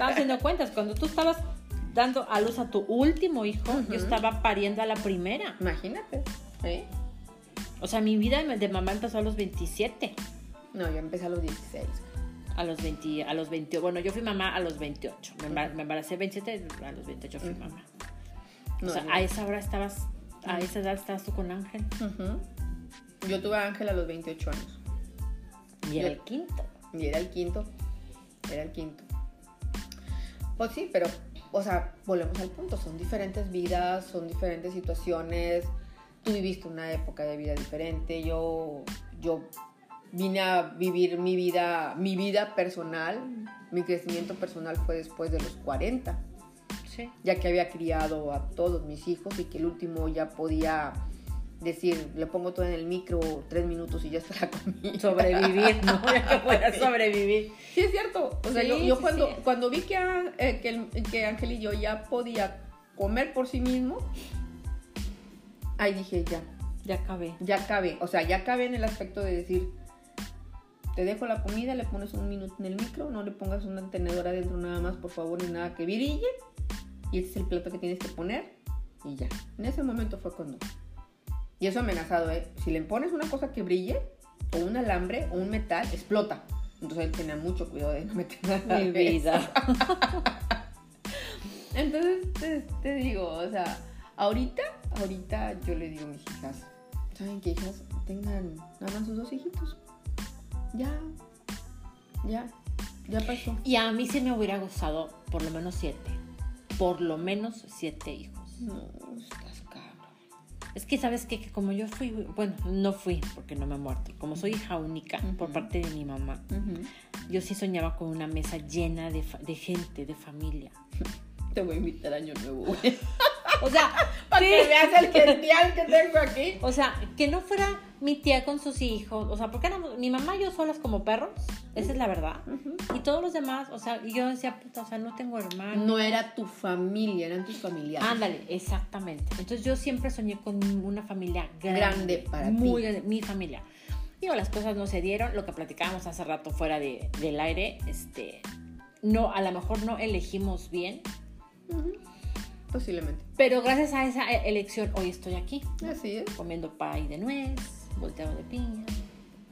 haciendo cuentas. Cuando tú estabas dando a luz a tu último hijo, yo estaba pariendo a la primera. Imagínate. ¿eh? O sea, mi vida de mamá empezó a los 27. No, yo empecé a los 16. A los 20, a los 20, bueno, yo fui mamá a los 28. Me, embar- me embaracé 27, a los 28 fui mamá. No, o sea, a esa hora estabas, a esa edad estabas tú con Ángel. Yo tuve a Ángel a los 28 años. Y era Yo- el quinto. Y era el quinto. Era el quinto. Pues sí, pero, o sea, volvemos al punto. Son diferentes vidas, son diferentes situaciones. Tú viviste una época de vida diferente. Yo, yo vine a vivir mi vida, mi vida personal. Mi crecimiento personal fue después de los 40. Sí. ya que había criado a todos mis hijos y que el último ya podía decir, le pongo todo en el micro tres minutos y ya está la comida. Sobrevivir, ¿no? [laughs] Ya que sobrevivir. Sí, es cierto. O sea, Sí, yo, yo sí, cuando, cuando vi que, eh, que, que Ángel y yo ya podía comer por sí mismo, ahí dije, ya, Ya acabé. ya cabe. O sea, ya cabe en el aspecto de decir, te dejo la comida, le pones un minuto en el micro, no le pongas una tenedora adentro nada más, por favor, ni nada que brille. Y este es el plato que tienes que poner y ya. En ese momento fue cuando... Y eso amenazado, ¿eh? Si le pones una cosa que brille, o un alambre, o un metal, explota. Entonces él tenía mucho cuidado de no meter nada. Mi vida. [laughs] Entonces te, te digo, o sea, ahorita, ahorita yo le digo a mis hijas, ¿saben qué hijas? Tengan nada más sus dos hijitos. Ya, ya. Ya pasó. Y a mí sí me hubiera gustado por lo menos siete. Por lo menos siete hijos. No, estás cabrón. Es que sabes qué? que como yo fui, bueno, no fui porque no me he muerto. Como soy hija única por parte de mi mamá, yo sí soñaba con una mesa llena de, de gente, de familia. [laughs] Te voy a invitar Año Nuevo, güey. [laughs] O sea, [laughs] Para sí. que veas el genial que tengo aquí. O sea, que no fuera mi tía con sus hijos. O sea, porque éramos mi mamá y yo solas como perros. Esa es la verdad. Y todos los demás, o sea, yo decía, puta, o sea, no tengo hermanos. No era tu familia, eran tus familiares. Ándale, exactamente. Entonces yo siempre soñé con una familia grande, Grande para muy ti. grande, mi familia. Digo, las cosas no se dieron, lo que platicábamos hace rato fuera de, del aire, este, no, a lo mejor no elegimos bien, Ujú. Posiblemente. pero gracias a esa e- elección hoy estoy aquí, Así es. comiendo pay de nuez, volteado de piña,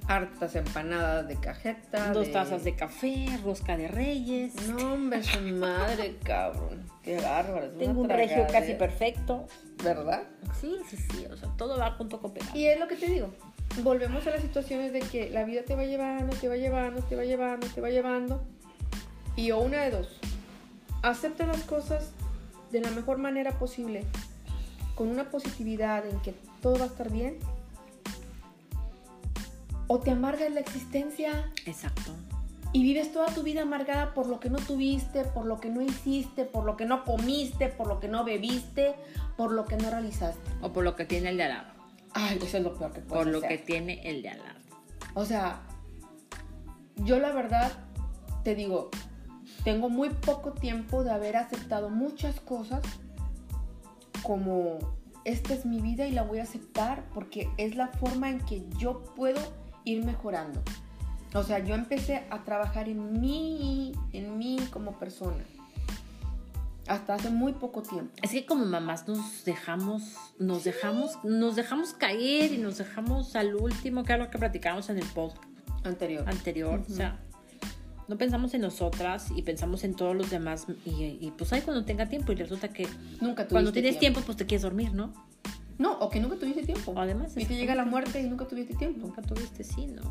Hartas empanadas de cajeta. dos tazas de café, rosca de reyes. No, hombre, su madre, [laughs] cabrón. Qué bárbaro. Tengo un regio casi perfecto. ¿Verdad? Sí, sí, sí, o sea, todo va junto con pegado. Y es lo que te digo. Volvemos a las situaciones de que la vida te va llevando, te va llevando, te va llevando, te va llevando. Y o una de dos. Acepta las cosas de la mejor manera posible, con una positividad en que todo va a estar bien. O te amargas la existencia Exacto. y vives toda tu vida amargada por lo que no tuviste, por lo que no hiciste, por lo que no comiste, por lo que no bebiste, por lo que no realizaste. O por lo que tiene el de al lado. Ay, eso es lo peor que puedes Por lo hacer. que tiene el de al lado. O sea, yo la verdad te digo, tengo muy poco tiempo de haber aceptado muchas cosas como esta es mi vida y la voy a aceptar porque es la forma en que yo puedo ir mejorando. O sea, yo empecé a trabajar en mí, en mí como persona. Hasta hace muy poco tiempo. Es que como mamás nos dejamos, nos dejamos, nos dejamos caer y nos dejamos al último, que era lo que platicábamos en el post Anterior. anterior. O sea, no pensamos en nosotras y pensamos en todos los demás. Y, y, pues ahí cuando tenga tiempo y resulta que Nunca cuando tienes tiempo, pues te quieres dormir, ¿no? No, o que nunca tuviste tiempo. Además Y te llega la muerte y nunca tuviste tiempo. Nunca tuviste, sí, ¿no?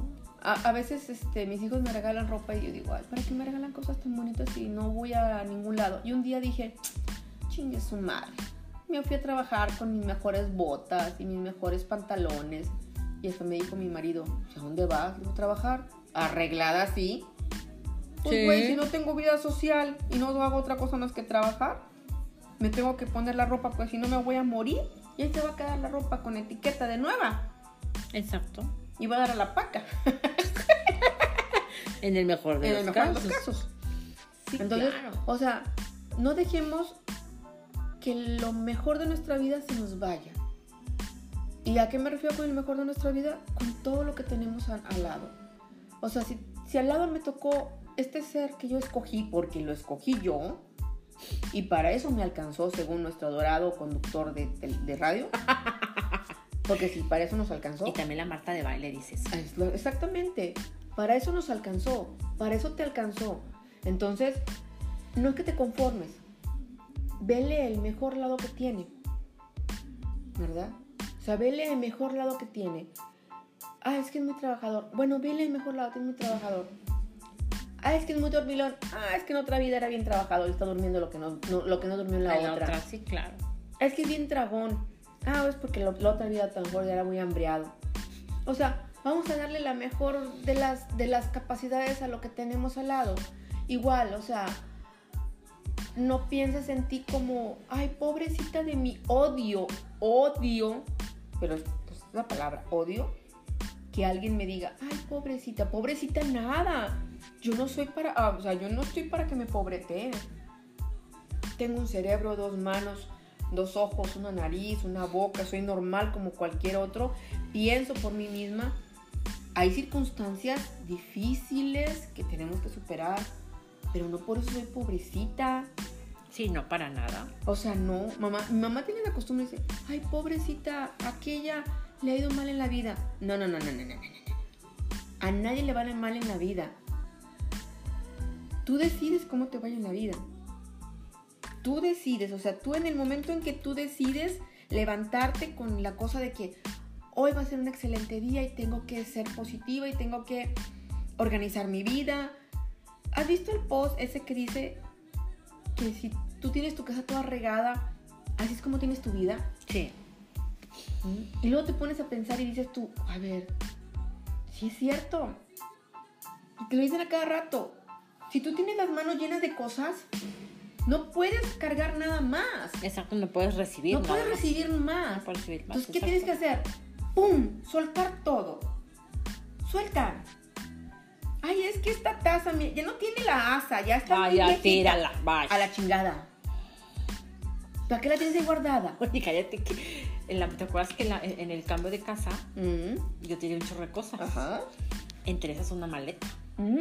A, a veces este, mis hijos me regalan ropa y yo digo, ay, ¿para qué me regalan cosas tan bonitas si no voy a ningún lado? Y un día dije, chingue su madre. Me fui a trabajar con mis mejores botas y mis mejores pantalones. Y eso me dijo mi marido, ¿a dónde vas? Digo, a trabajar. Arreglada así. Pues güey, si no tengo vida social y no hago otra cosa más que trabajar, me tengo que poner la ropa, pues si no me voy a morir. Y ahí se va a quedar la ropa con etiqueta de nueva. Exacto. Y va a dar a la paca. [laughs] En el mejor de en los el mejor de casos. los casos. Sí, Entonces, claro. o sea, no dejemos que lo mejor de nuestra vida se nos vaya. ¿Y a qué me refiero con el mejor de nuestra vida? Con todo lo que tenemos al, al lado. O sea, si, si al lado me tocó este ser que yo escogí, porque lo escogí yo, y para eso me alcanzó, según nuestro adorado conductor de, de- de radio, [laughs] porque si para eso nos alcanzó. Y también la Marta de baile dices. Es lo- Exactamente. Para eso nos alcanzó. Para eso te alcanzó. Entonces, no es que te conformes. Vele el mejor lado que tiene. ¿Verdad? O sea, vele el mejor lado que tiene. Ah, es que es muy trabajador. Bueno, vele el mejor lado que es muy trabajador. Ah, es que es muy dormilón. Ah, es que en otra vida era bien trabajador y está durmiendo lo que no, no- lo que no durmió en la, En otra. otra, sí, claro. Es que es bien tragón. Ah, es porque lo- la otra vida tan mejor era muy hambriado. O sea, vamos a darle la mejor de las, de las capacidades a lo que tenemos al lado. Igual, o sea, no pienses en ti como, ay, pobrecita de mi odio, odio, pero es pues, la palabra odio, que alguien me diga, ay, pobrecita, pobrecita nada. Yo no soy para, ah, o sea, yo no estoy para que me pobreteen. Tengo un cerebro, dos manos, dos ojos, una nariz, una boca, soy normal como cualquier otro, pienso por mí misma. Hay circunstancias difíciles que tenemos que superar, pero no por eso soy pobrecita. Sí, no, para nada. O sea, no, mamá, mi mamá tiene la costumbre de decir, ay, pobrecita, aquella le ha ido mal en la vida. No, no, no, no, no, no, no. A nadie le va mal en la vida. Tú decides cómo te vaya en la vida. Tú decides, o sea, tú en el momento en que tú decides levantarte con la cosa de que hoy va a ser un excelente día y tengo que ser positiva y tengo que organizar mi vida. ¿Has visto el post ese que dice que si tú tienes tu casa toda regada, así es como tienes tu vida? Sí. Y luego te pones a pensar y dices tú, a ver, si es cierto. Y te lo dicen a cada rato. Si tú tienes las manos llenas de cosas, no puedes cargar nada más. Exacto, no puedes recibir No nada puedes más. recibir más. No puedes recibir más, Entonces, ¿qué exacto. tienes que hacer? ¡Pum! Soltar todo. Suelta. Ay, es que esta taza ya no tiene la asa, ya está muy ya, viejita. tírala, bye. A la chingada. ¿Para qué la tienes ahí guardada? [laughs] Oye, cállate que en la, ¿te acuerdas que en, la- en el cambio de casa Mm, yo tiré un chorro de cosas? Ajá. Entre esas una maleta. Mm.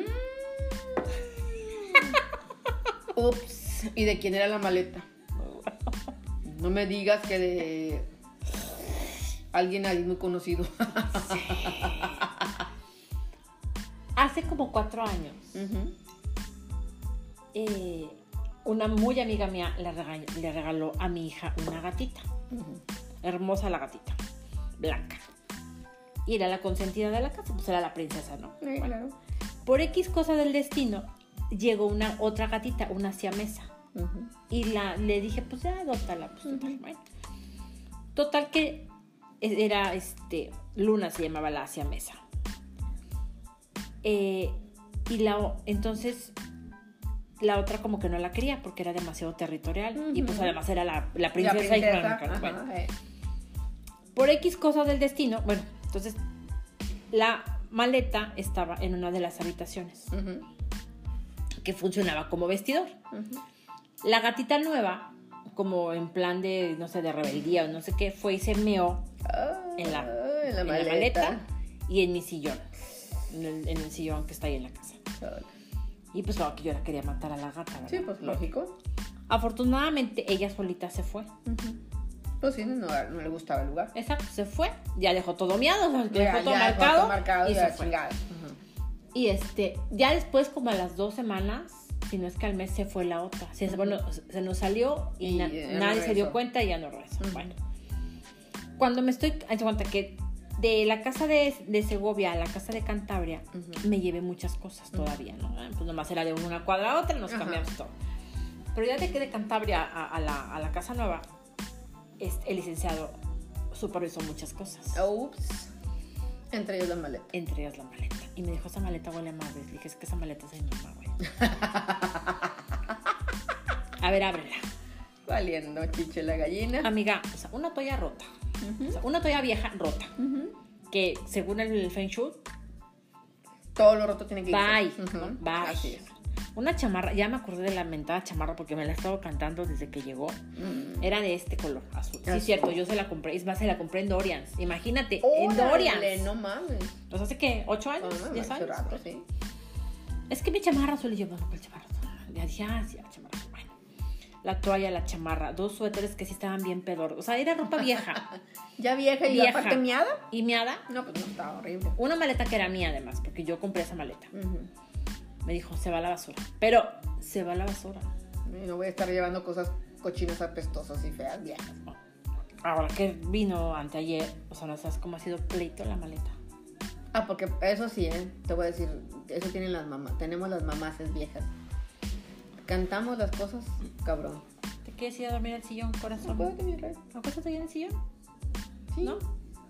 Ups. ¿Y de quién era la maleta? [laughs] No me digas que de alguien ahí muy conocido. [laughs] Hace como cuatro años, eh, una muy amiga mía le, rega- le regaló a mi hija una gatita. Ujú. Hermosa la gatita, blanca. Y era la consentida de la casa, pues era la princesa, ¿no? Sí, Bueno, claro. por X cosa del destino, llegó una otra gatita, una siamesa. Ujú. Y la, le dije, pues ya, adóptala. Pues, total, Ujú. bueno. Total que era, este, Luna se llamaba la siamesa. Eh, y la, entonces, la otra como que no la quería porque era demasiado territorial. Y pues además era la, la La princesa. y princesa, ajá, bueno. eh. Por X cosa del destino, bueno, entonces la maleta estaba en una de las habitaciones que funcionaba como vestidor. La gatita nueva, como en plan de, no sé, de rebeldía o no sé qué, fue y se meó Ah, en la, en la en la maleta. y en mi sillón, en el, en el sillón que está ahí en la casa. Y pues claro que yo la quería matar a la gata, ¿verdad? Sí, pues lógico. Afortunadamente ella solita se fue. Pues sí, no, no le gustaba el lugar. Exacto, se fue. Ya dejó todo miado, o sea, Ya, dejó todo ya, marcado, todo marcado y y se la fue. chingada. Ujú. Y este, ya después, como a las dos semanas, si no es que al mes se fue la otra. Se. Bueno, se nos salió y, Y na- ya no nadie se dio cuenta y ya no regresó. Bueno, cuando me estoy cuenta que de la casa de, de Segovia a la casa de Cantabria, me llevé muchas cosas todavía, ¿no? Pues nomás era de una cuadra a otra, nos cambiamos todo. Pero ya de que de Cantabria a, a la, a la casa nueva, este, el licenciado supervisó muchas cosas. Ups. Entre ellos la maleta. Entre ellas la maleta. Y me dijo, esa maleta huele a madres. Le dije, es que esa maleta es de mi mamá, güey. [laughs] A ver, ábrela. Valiendo chiche la gallina. Amiga, o sea, una toalla rota. Ujú. O sea, una toalla vieja rota. Que según el Feng Shui, Todo lo roto tiene que irse. bye. ¿no? Bye. Así es. Una chamarra, ya me acordé de la mentada chamarra porque me la he estado cantando desde que llegó. Mm. Era de este color, azul. Sí, Azul. cierto, yo se la compré. Es más, se la compré en Dorians. Imagínate, en Dorians. no mames. Sea, hace que, ¿ocho No, años? no, ¿10 hace años? rato, sí. Es que mi chamarra azul y yo, bueno, ¿cuál chamarra azul? Ya dije, ah, sí, la chamarra azul. La toalla, la chamarra, dos suéteres que sí estaban bien pedor. O sea, era ropa vieja [laughs] Ya vieja y Vieja. aparte miada. y miada. No, pues no, estaba horrible. Una maleta que era mía además, porque yo compré esa maleta. Ujú. Me dijo, se va a la basura. Pero se va a la basura. No voy a estar llevando cosas cochinas apestosas y feas viejas. Ahora que vino anteayer, o sea, no sabes cómo ha sido pleito la maleta. Ah, porque eso sí, ¿eh? Te voy a decir, eso tienen las mamás. Tenemos las mamás viejas. Cantamos las cosas, cabrón. ¿Te quieres ir a dormir al sillón, corazón? Acuérdate, mi rey. ¿Acuéstate ahí en el sillón? Sí. ¿No?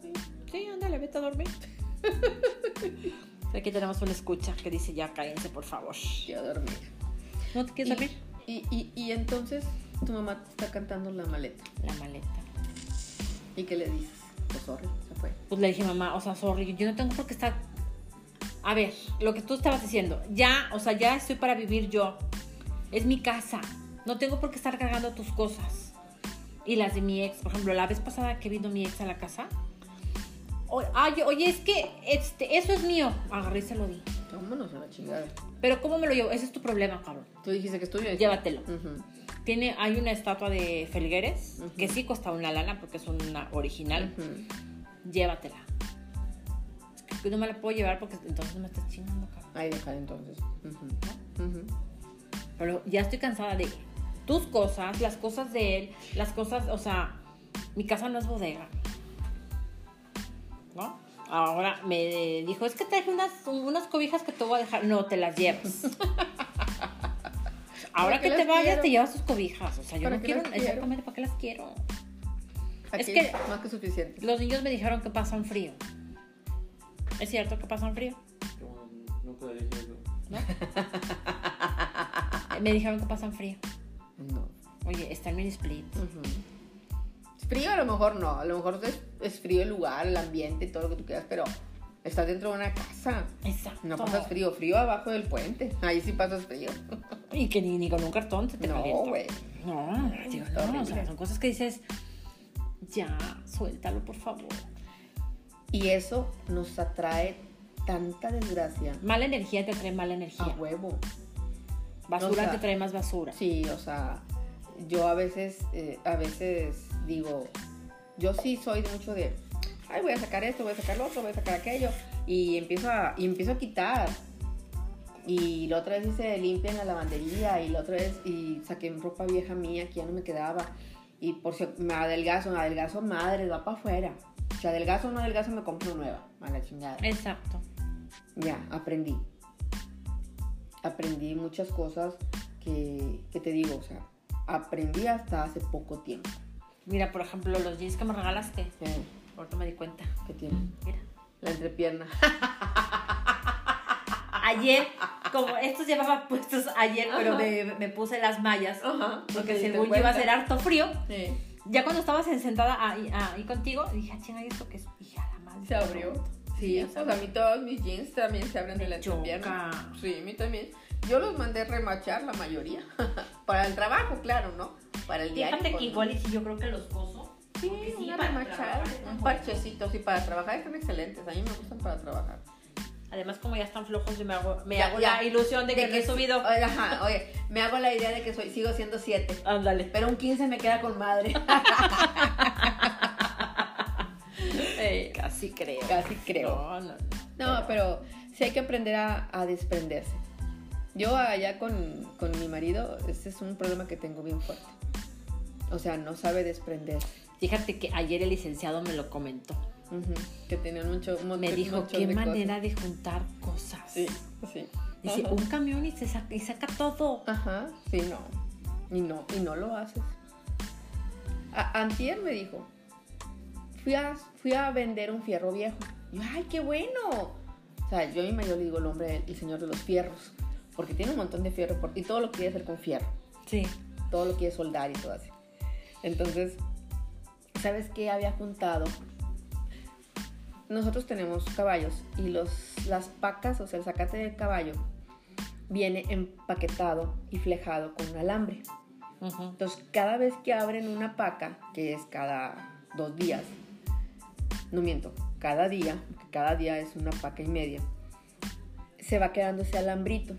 Sí. Sí, ándale, vete a dormir. [laughs] Aquí tenemos una escucha que dice, ya cállense, por favor. Quiero dormir. ¿No te quieres dormir? Y, y, y entonces tu mamá te está cantando la maleta. La maleta. ¿Y qué le dices? Pues sorry, se fue. Pues le dije, mamá, o sea, sorry, yo no tengo por qué estar... A ver, lo que tú estabas diciendo, ya, o sea, ya estoy para vivir yo. Es mi casa. No tengo por qué estar cargando tus cosas. Y las de mi ex, por ejemplo, la vez pasada que vino mi ex a la casa. o- ay, oye, es que este, eso es mío. Agarré y se lo di. Vámonos a la chingada. Pero ¿cómo me lo llevo? Ese es tu problema, cabrón. Tú dijiste que es tuyo. Llévatelo. Tiene, hay una estatua de Felgueres, que sí cuesta una lana porque es una original. Ujú. Llévatela. Es que no me la puedo llevar porque entonces me estás chingando, cabrón. Ahí dejar entonces. Ujú. Pero ya estoy cansada de tus cosas, las cosas de él, las cosas, o sea, mi casa no es bodega. ¿No? Ahora me dijo, es que traje unas, unas cobijas que te voy a dejar. No, te las llevas. [laughs] Ahora ¿Para que te vayas, quiero? te llevas tus cobijas. O sea, yo ¿Para no quiero, exactamente, ¿para qué las quiero? Aquí Es que- más que suficiente. Los niños me dijeron que pasan frío. ¿Es cierto que pasan frío? Yo nunca. ¿No? [laughs] me dijeron que pasan frío. No. Oye, está el mini split. Frío a lo mejor no, a lo mejor es, es frío el lugar, el ambiente, todo lo que tú quieras, pero estás dentro de una casa. Exacto. No pasas frío, frío abajo del puente. Ahí sí pasas frío. Y que ni, ni con un cartón se te No, güey. No, digo, Está no, o sea, son cosas que dices, ya, suéltalo, por favor. Y eso nos atrae tanta desgracia. Mala energía te trae mala A energía. huevo. Basura o sea, te trae más basura. Sí, o sea, yo a veces, eh, a veces digo, yo sí soy mucho de, ay, voy a sacar esto, voy a sacar lo otro, voy a sacar aquello, y empiezo a, y empiezo a quitar. Y la otra vez hice limpia en la lavandería, y la otra vez, y saqué ropa vieja mía que ya no me quedaba. Y por si me adelgazo, me adelgazo madre, va para afuera. Si adelgazo o no adelgazo, me compro nueva, a la chingada. Exacto. Ya, aprendí. Aprendí muchas cosas que, que te digo, o sea, aprendí hasta hace poco tiempo. Mira, por ejemplo, los jeans que me regalaste. Ahorita me di cuenta. ¿Qué tiene? Mira. La entrepierna. [laughs] Ayer, como estos llevaba puestos ayer, pero me, me puse las mallas. Ajá. Porque ¿te según yo iba a ser harto frío. Sí. Ya cuando estabas sentada ahí, ahí contigo, dije, ah, chinga, ¿y esto qué es? Dije, a la madre. Se abrió. Sí, pues a mí todos mis jeans también se abren de la entrepierna. Sí, a mí también. Yo los mandé remachar la mayoría. [laughs] Para el trabajo, claro, ¿no? Para el diario. Fíjate pues, que no. igual y si yo creo que los coso. Sí, sí, una para remachada, un parchecito, sí, para trabajar están excelentes. A mí me gustan para trabajar. Además, como ya están flojos, yo me hago, me Ya, hago ya. la ilusión de que, he subido. Ajá, oye, me hago la idea de que soy, sigo siendo 7. Ándale. Pero un 15 me queda con madre. [laughs] Eh, [laughs] casi creo. Casi creo. No, no, No, pero sí hay que aprender a, a desprenderse. Yo allá con, con mi marido, ese es un problema que tengo bien fuerte. O sea, no sabe desprender. Fíjate que ayer el licenciado me lo comentó. Que tenía mucho, Me dijo, qué de manera de juntar cosas. cosas". Sí, sí. Dice, Ajá. un camión y, se saca, y saca todo. Ajá, sí, no. Y no, y no lo haces. A, antier me dijo, fui a, fui a vender un fierro viejo. Y yo, ay, qué bueno. O sea, yo a mi mayor le digo el hombre, el señor de los fierros. Porque tiene un montón de fierro por- y todo lo quiere hacer con fierro. Sí. Todo lo quiere soldar y todo así. Entonces, ¿sabes qué había juntado? Nosotros tenemos caballos y los, las pacas, o sea, el zacate del caballo, viene empaquetado y flejado con un alambre. Ujú. Entonces, cada vez que abren una paca, que es cada dos días, no miento, cada día, porque cada día es una paca y media, se va quedando ese alambrito.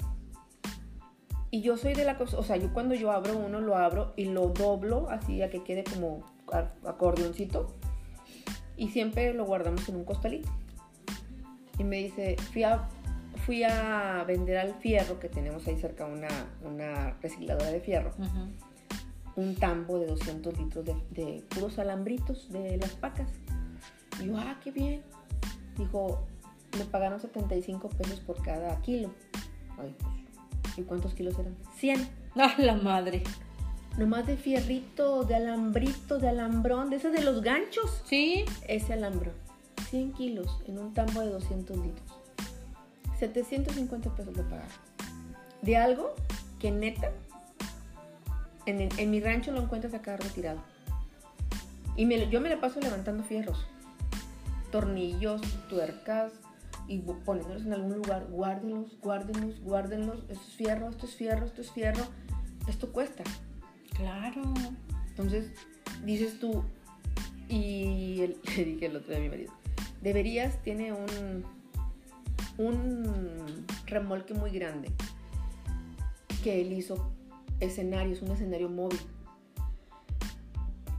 Y yo soy de la cosa, o sea, yo cuando yo abro uno, lo abro y lo doblo así a que quede como acordeoncito. Y siempre lo guardamos en un costalito. Y me dice, fui a, fui a vender al fierro, que tenemos ahí cerca una, una recicladora de fierro un tambo de 200 litros de, de puros alambritos de las pacas. Y yo, ah, qué bien. Dijo, me pagaron 75 pesos por cada kilo. Ay, pues, ¿y cuántos kilos eran? 100. [laughs] Ah, la madre. Nomás de fierrito, de alambrito, de alambrón, de ese de los ganchos. Sí. Ese alambrón. 100 kilos en un tambo de 200 litros. 750 pesos le pagaron. De algo que neta, en, mi rancho lo encuentras acá retirado. Y me yo me la paso levantando fierros. Tornillos, tuercas, y poniéndolos en algún lugar. Guárdenlos, guárdenlos, guárdenlos. Esto es fierro, esto es fierro, esto es fierro. Esto cuesta. Claro. Entonces, dices tú, y el- [laughs] le dije el otro día a mi marido, deberías, tiene un, un remolque muy grande que él hizo escenarios, un escenario móvil.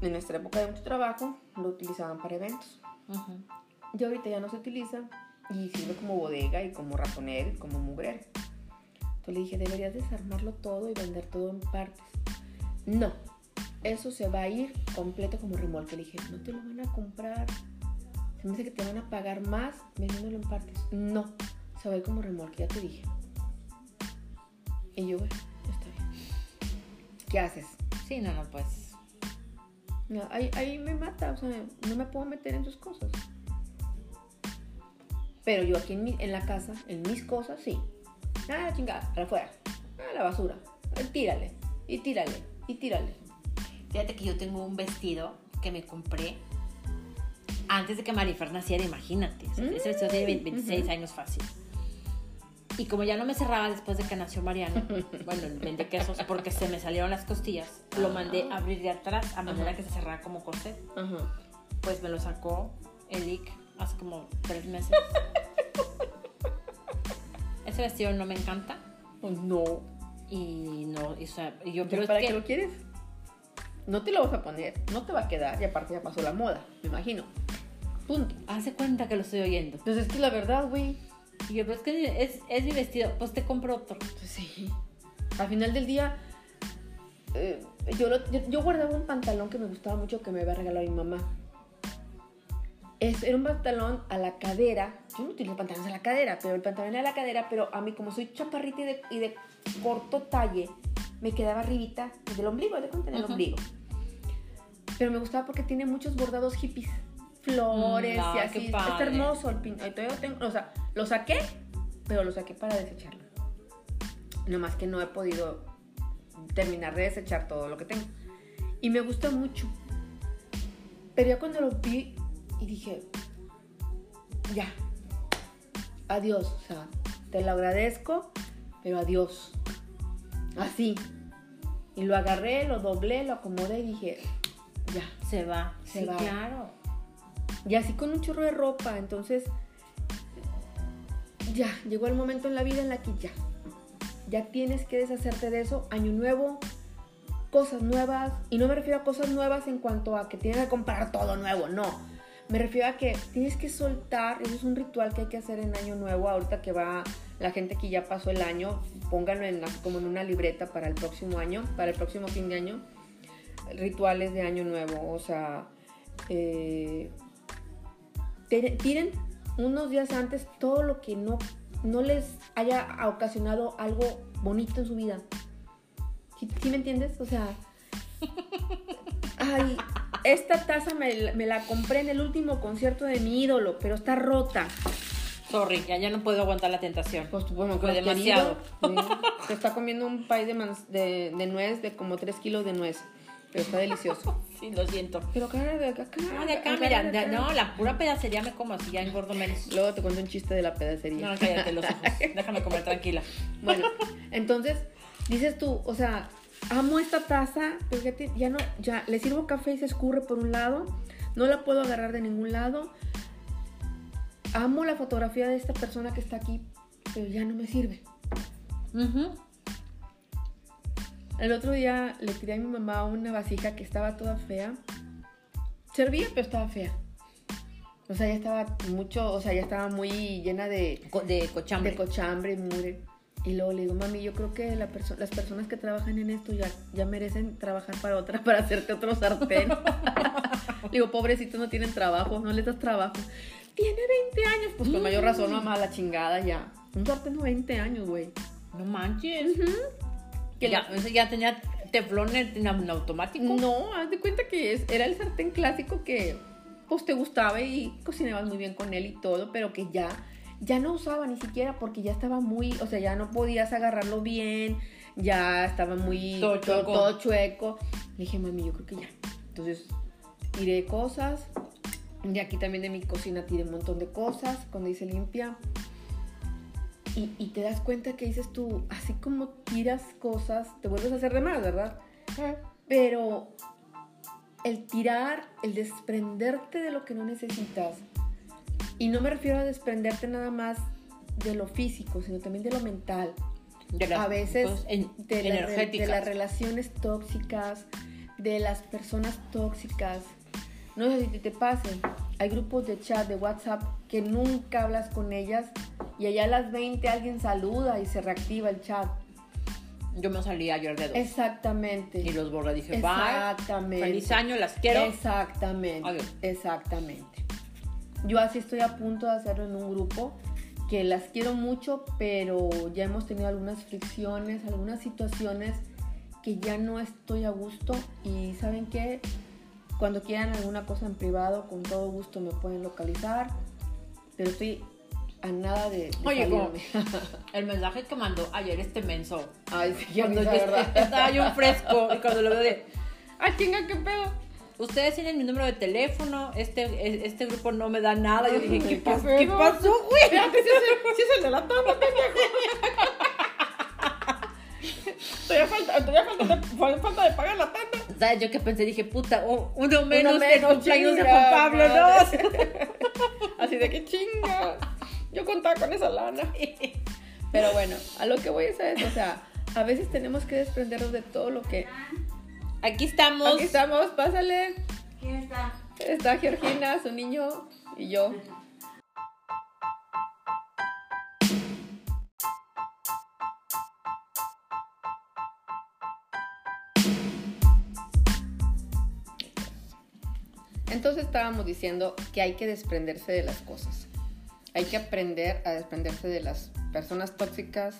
En nuestra época de mucho trabajo lo utilizaban para eventos. Ujú. Y ahorita ya no se utiliza y sirve como bodega y como ratonero y como mugrero. Entonces le dije, deberías desarmarlo todo y vender todo en partes. No, eso se va a ir completo como remolque. Le dije, no te lo van a comprar. Se me dice que te van a pagar más vendiéndolo en partes. No, se va a ir como remolque, ya te dije. Y yo, bueno, está bien. ¿qué haces? Sí, no, no, pues. No, ahí, ahí me mata, o sea, no me puedo meter en tus cosas. Pero yo aquí en, mi- en la casa, en mis cosas, sí. Ah, chingada, para afuera. Ah, la basura. Ah, Tírale, y tírale, y tírale. Fíjate que yo tengo un vestido que me compré antes de que Marifer naciera, imagínate. O sea, Mm, ese vestido tiene 20 26 ujú. años fácil. Y como ya no me cerraba después de que nació Mariano, bueno, el vende quesos, porque se me salieron las costillas, lo mandé a abrir de atrás a manera Ajá. que se cerrara como corset. Ajá. Pues me lo sacó Elic hace como tres meses. [laughs] Ese vestido no me encanta Pues no. y no, y, o sea, yo, ¿Pero pero es para que qué lo quieres? No te lo vas a poner, no te va a quedar y aparte ya pasó la moda, me imagino. Punto. hace cuenta que lo estoy oyendo. Pues es que la verdad, güey. Y yo, pero es que es, es mi vestido, pues te compro otro. Pues sí. Al final del día, eh, yo, lo- yo, yo guardaba un pantalón que me gustaba mucho que me había regalado mi mamá. Es, era un pantalón a la cadera. Yo no utilizo pantalones a la cadera, pero el pantalón era a la cadera, pero a mí como soy chaparrita y de, y de corto talle, me quedaba arribita del ombligo, de cuenta en el ombligo. Pero me gustaba porque tiene muchos bordados hippies. Flores Mm, y ay, así. qué Está hermoso el pin. tengo- o sea, lo saqué, pero lo saqué para desecharlo. Nomás que no he podido terminar de desechar todo lo que tengo. Y me gusta mucho. Pero ya cuando lo vi y dije, ya, adiós. O sea, te lo agradezco, pero adiós. Así. Y lo agarré, lo doblé, lo acomodé y dije, ya. Se va. Se sí, va. claro. Y así con un chorro de ropa. Entonces, ya, llegó el momento en la vida en la que ya. Ya tienes que deshacerte de eso. Año nuevo, cosas nuevas. Y no me refiero a cosas nuevas en cuanto a que tienes que comprar todo nuevo, no. Me refiero a que tienes que soltar, eso es un ritual que hay que hacer en año nuevo, ahorita que va la gente que ya pasó el año, pónganlo en la- como en una libreta para el próximo año, para el próximo fin de año, rituales de año nuevo, o sea, eh, tiren unos días antes todo lo que no, no les haya ocasionado algo bonito en su vida. ¿Sí, sí me entiendes? O sea, [laughs] ay, esta taza me, me la compré en el último concierto de mi ídolo, pero está rota. Sorry, ya, ya no puedo aguantar la tentación. Pues bueno, Fue demasiado. querido. [laughs] Se está comiendo un pay de, de, de nuez, de como 3 kilos de nuez. Pero está delicioso. [laughs] Sí, lo siento. Pero acá, de acá, No, de acá, mira, de no, la pura pedacería me como así, ya engordo menos. Luego te cuento un chiste de la pedacería. No, cállate los ojos. [laughs] Déjame comer tranquila. Bueno, entonces dices tú, o sea, amo esta taza, pero fíjate, ya no, ya le sirvo café y se escurre por un lado, no la puedo agarrar de ningún lado. Amo la fotografía de esta persona que está aquí, pero ya no me sirve. Ujú. El otro día le tiré a mi mamá una vasija que estaba toda fea. Servía, pero estaba fea. O sea, ya estaba mucho, o sea, ya estaba muy llena de, Co- De cochambre. de cochambre y mugre. Y luego le digo, mami, yo creo que la perso- las personas que trabajan en esto ya, ya merecen trabajar para otra, [laughs] para hacerte otro sartén. le [laughs] digo, pobrecitos no tienen trabajo, no les das trabajo. Tiene 20 años, pues con mayor razón, mamá, la chingada ya. Un sartén de 20 años, güey. no manches. Que ya, la- ese ya tenía teflón en, en automático. No, haz de cuenta que es, era el sartén clásico que pues te gustaba y cocinabas muy bien con él y todo, pero que ya, ya no usaba ni siquiera porque ya estaba muy, o sea, ya no podías agarrarlo bien, ya estaba muy Todo chueco. todo chueco. Le dije, mami, yo creo que ya. Entonces, tiré cosas. Y aquí también de mi cocina tiré un montón de cosas cuando hice limpia. Y, y te das cuenta que dices tú, así como tiras cosas, te vuelves a hacer de más, ¿verdad? Pero el tirar, el desprenderte de lo que no necesitas, y no me refiero a desprenderte nada más de lo físico, sino también de lo mental. De las a veces en- de, la- de- las relaciones tóxicas, de las personas tóxicas. No sé si te pase. Hay grupos de chat, de WhatsApp, que nunca hablas con ellas y allá a las 20 alguien saluda y se reactiva el chat. Yo me salí ayer de dos. Exactamente. Y los borré. Dije, bye. Exactamente. Feliz año, las quiero. Exactamente. Adiós. Exactamente. Yo así estoy a punto de hacerlo en un grupo que las quiero mucho, pero ya hemos tenido algunas fricciones, algunas situaciones que ya no estoy a gusto y ¿saben qué? Cuando quieran alguna cosa en privado, con todo gusto me pueden localizar, pero estoy a nada de, de Oye, como [laughs] el mensaje que mandó ayer este menso. Ay, sí, ya Cuando yo verdad. [laughs] estaba yo fresco y cuando lo veo de, Ay, chinga, qué pedo. ustedes tienen mi número de teléfono, este, este grupo no me da nada. Yo dije, ¿qué, pasó? ¿Qué pasó, güey? Espérate, sí es el, el de la pendejo. [laughs] Todavía falta, todavía falta, de, falta de pagar la tanda. ¿Sabes? Yo que pensé, dije, puta, oh, uno menos, Uno el menos, cumpleaños de Juan Pablo. ¿no? Así de que chinga. Yo contaba con esa lana. [laughs] Pero bueno, a lo que voy es a eso. O sea, a veces tenemos que desprendernos de todo lo que. Aquí estamos. Aquí estamos, pásale. ¿Quién está? Está Georgina, su niño y yo. Entonces estábamos diciendo que hay que desprenderse de las cosas. Hay que aprender a desprenderse de las personas tóxicas,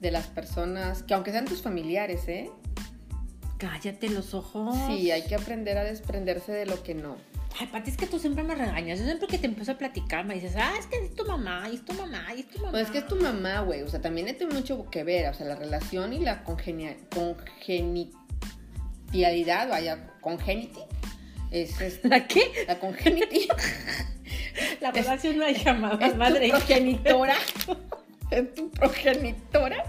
de las personas que aunque sean tus familiares, ¿eh? Cállate los ojos. Sí, hay que aprender a desprenderse de lo que no. Ay, Pati, es que tú siempre me regañas. Yo siempre que te empiezo a platicar me dices, ah, es que es tu mamá, y es tu mamá, y es tu mamá. Pues es que es tu mamá, güey. O sea, también tiene mucho que ver. O sea, la relación y la congenia- congenitialidad, vaya, congenity. Es, es- [laughs] ¿La qué? la congenity. [laughs] La relación no hay llamada es tu madre. progenitora. es tu progenitora.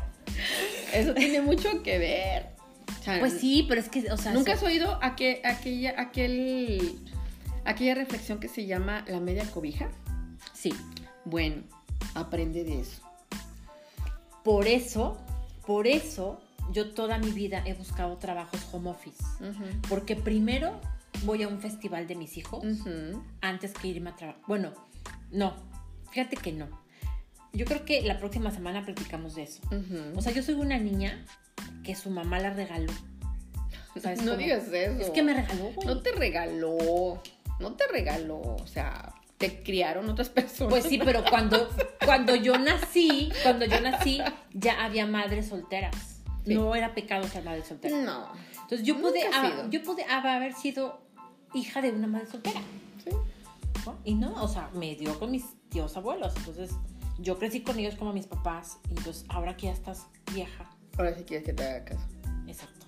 Eso tiene mucho que ver. O sea, Pues sí, pero es que, o sea, ¿Nunca has oído aquel, aquella, aquel, aquella reflexión que se llama la media cobija? sí. Bueno, aprende de eso. Por eso, por eso, yo toda mi vida he buscado trabajos home office. Porque primero voy a un festival de mis hijos antes que irme a trabajar. Bueno, no, fíjate que no. Yo creo que la próxima semana platicamos de eso. O sea, yo soy una niña que su mamá la regaló. [laughs] ¿Sabes no cómo? digas eso. Es que me regaló, güey. No te regaló. No te regaló. O sea, te criaron otras [laughs] personas. Pues sí, pero cuando, cuando yo nací, cuando yo nací, ya había madres solteras. Sí. No era pecado ser madre soltera. No. Entonces yo pude, ah, yo pude haber sido hija de una madre soltera. Sí. ¿no? Y no, o sea, me dio con mis tíos abuelos. Entonces yo crecí con ellos como mis papás. Y entonces ahora que ya estás vieja. Ahora sí quieres que te haga caso. Exacto.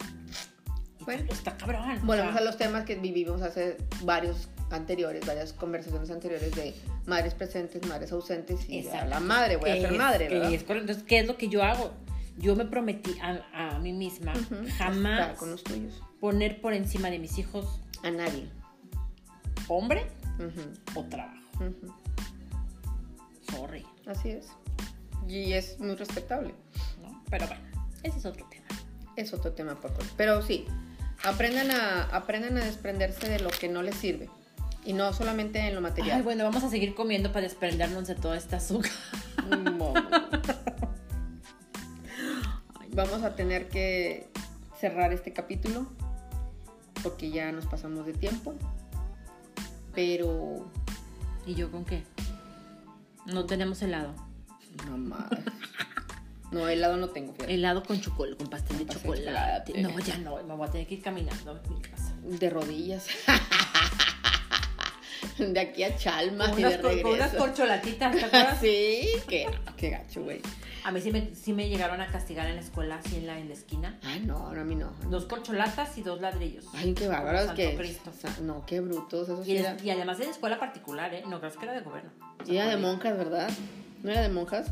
Y Bueno. está, cabrón. Volvemos sea, a los temas que vivimos hace varios anteriores, varias conversaciones anteriores de madres presentes, madres ausentes y a la madre, voy a ser es- madre, ¿verdad? es. Entonces, ¿qué es lo que yo hago? Yo me prometí a, a mí misma jamás con los tuyos. poner por encima de mis hijos A nadie. hombre o trabajo. Sorry, Así es. Y es muy respetable. ¿no? Pero bueno, ese es otro tema. Es otro tema por corto. Pero sí, aprendan a, aprendan a desprenderse de lo que no les sirve. Y no solamente en lo material. Ay, bueno, vamos a seguir comiendo para desprendernos de toda esta azúcar. No. [laughs] Vamos a tener que cerrar este capítulo porque ya nos pasamos de tiempo. Pero ¿Y yo con qué? No tenemos helado. no más. No, helado no tengo, fíjate. Helado con chocolate, con pastel de pastel chocolate. chocolate. No, ya no, me voy a tener que ir caminando a mi casa. De rodillas. [laughs] De aquí a Chalma Con y de cor- con unas regreso. corcholatitas, ¿te [laughs] acuerdas? Sí, qué, qué gacho, güey. A mí sí me, sí me llegaron a castigar en la escuela, así en la, en la esquina. Ay, no, no, a mí no. Dos corcholatas y dos ladrillos. Ay, qué bárbaro, es Santo que. Cristo. sa- No, qué brutos, eso sí Y, era. y además en escuela particular, ¿eh? No, creo que era de gobierno. O sea, Y era de monjas, ¿verdad? ¿No era de monjas?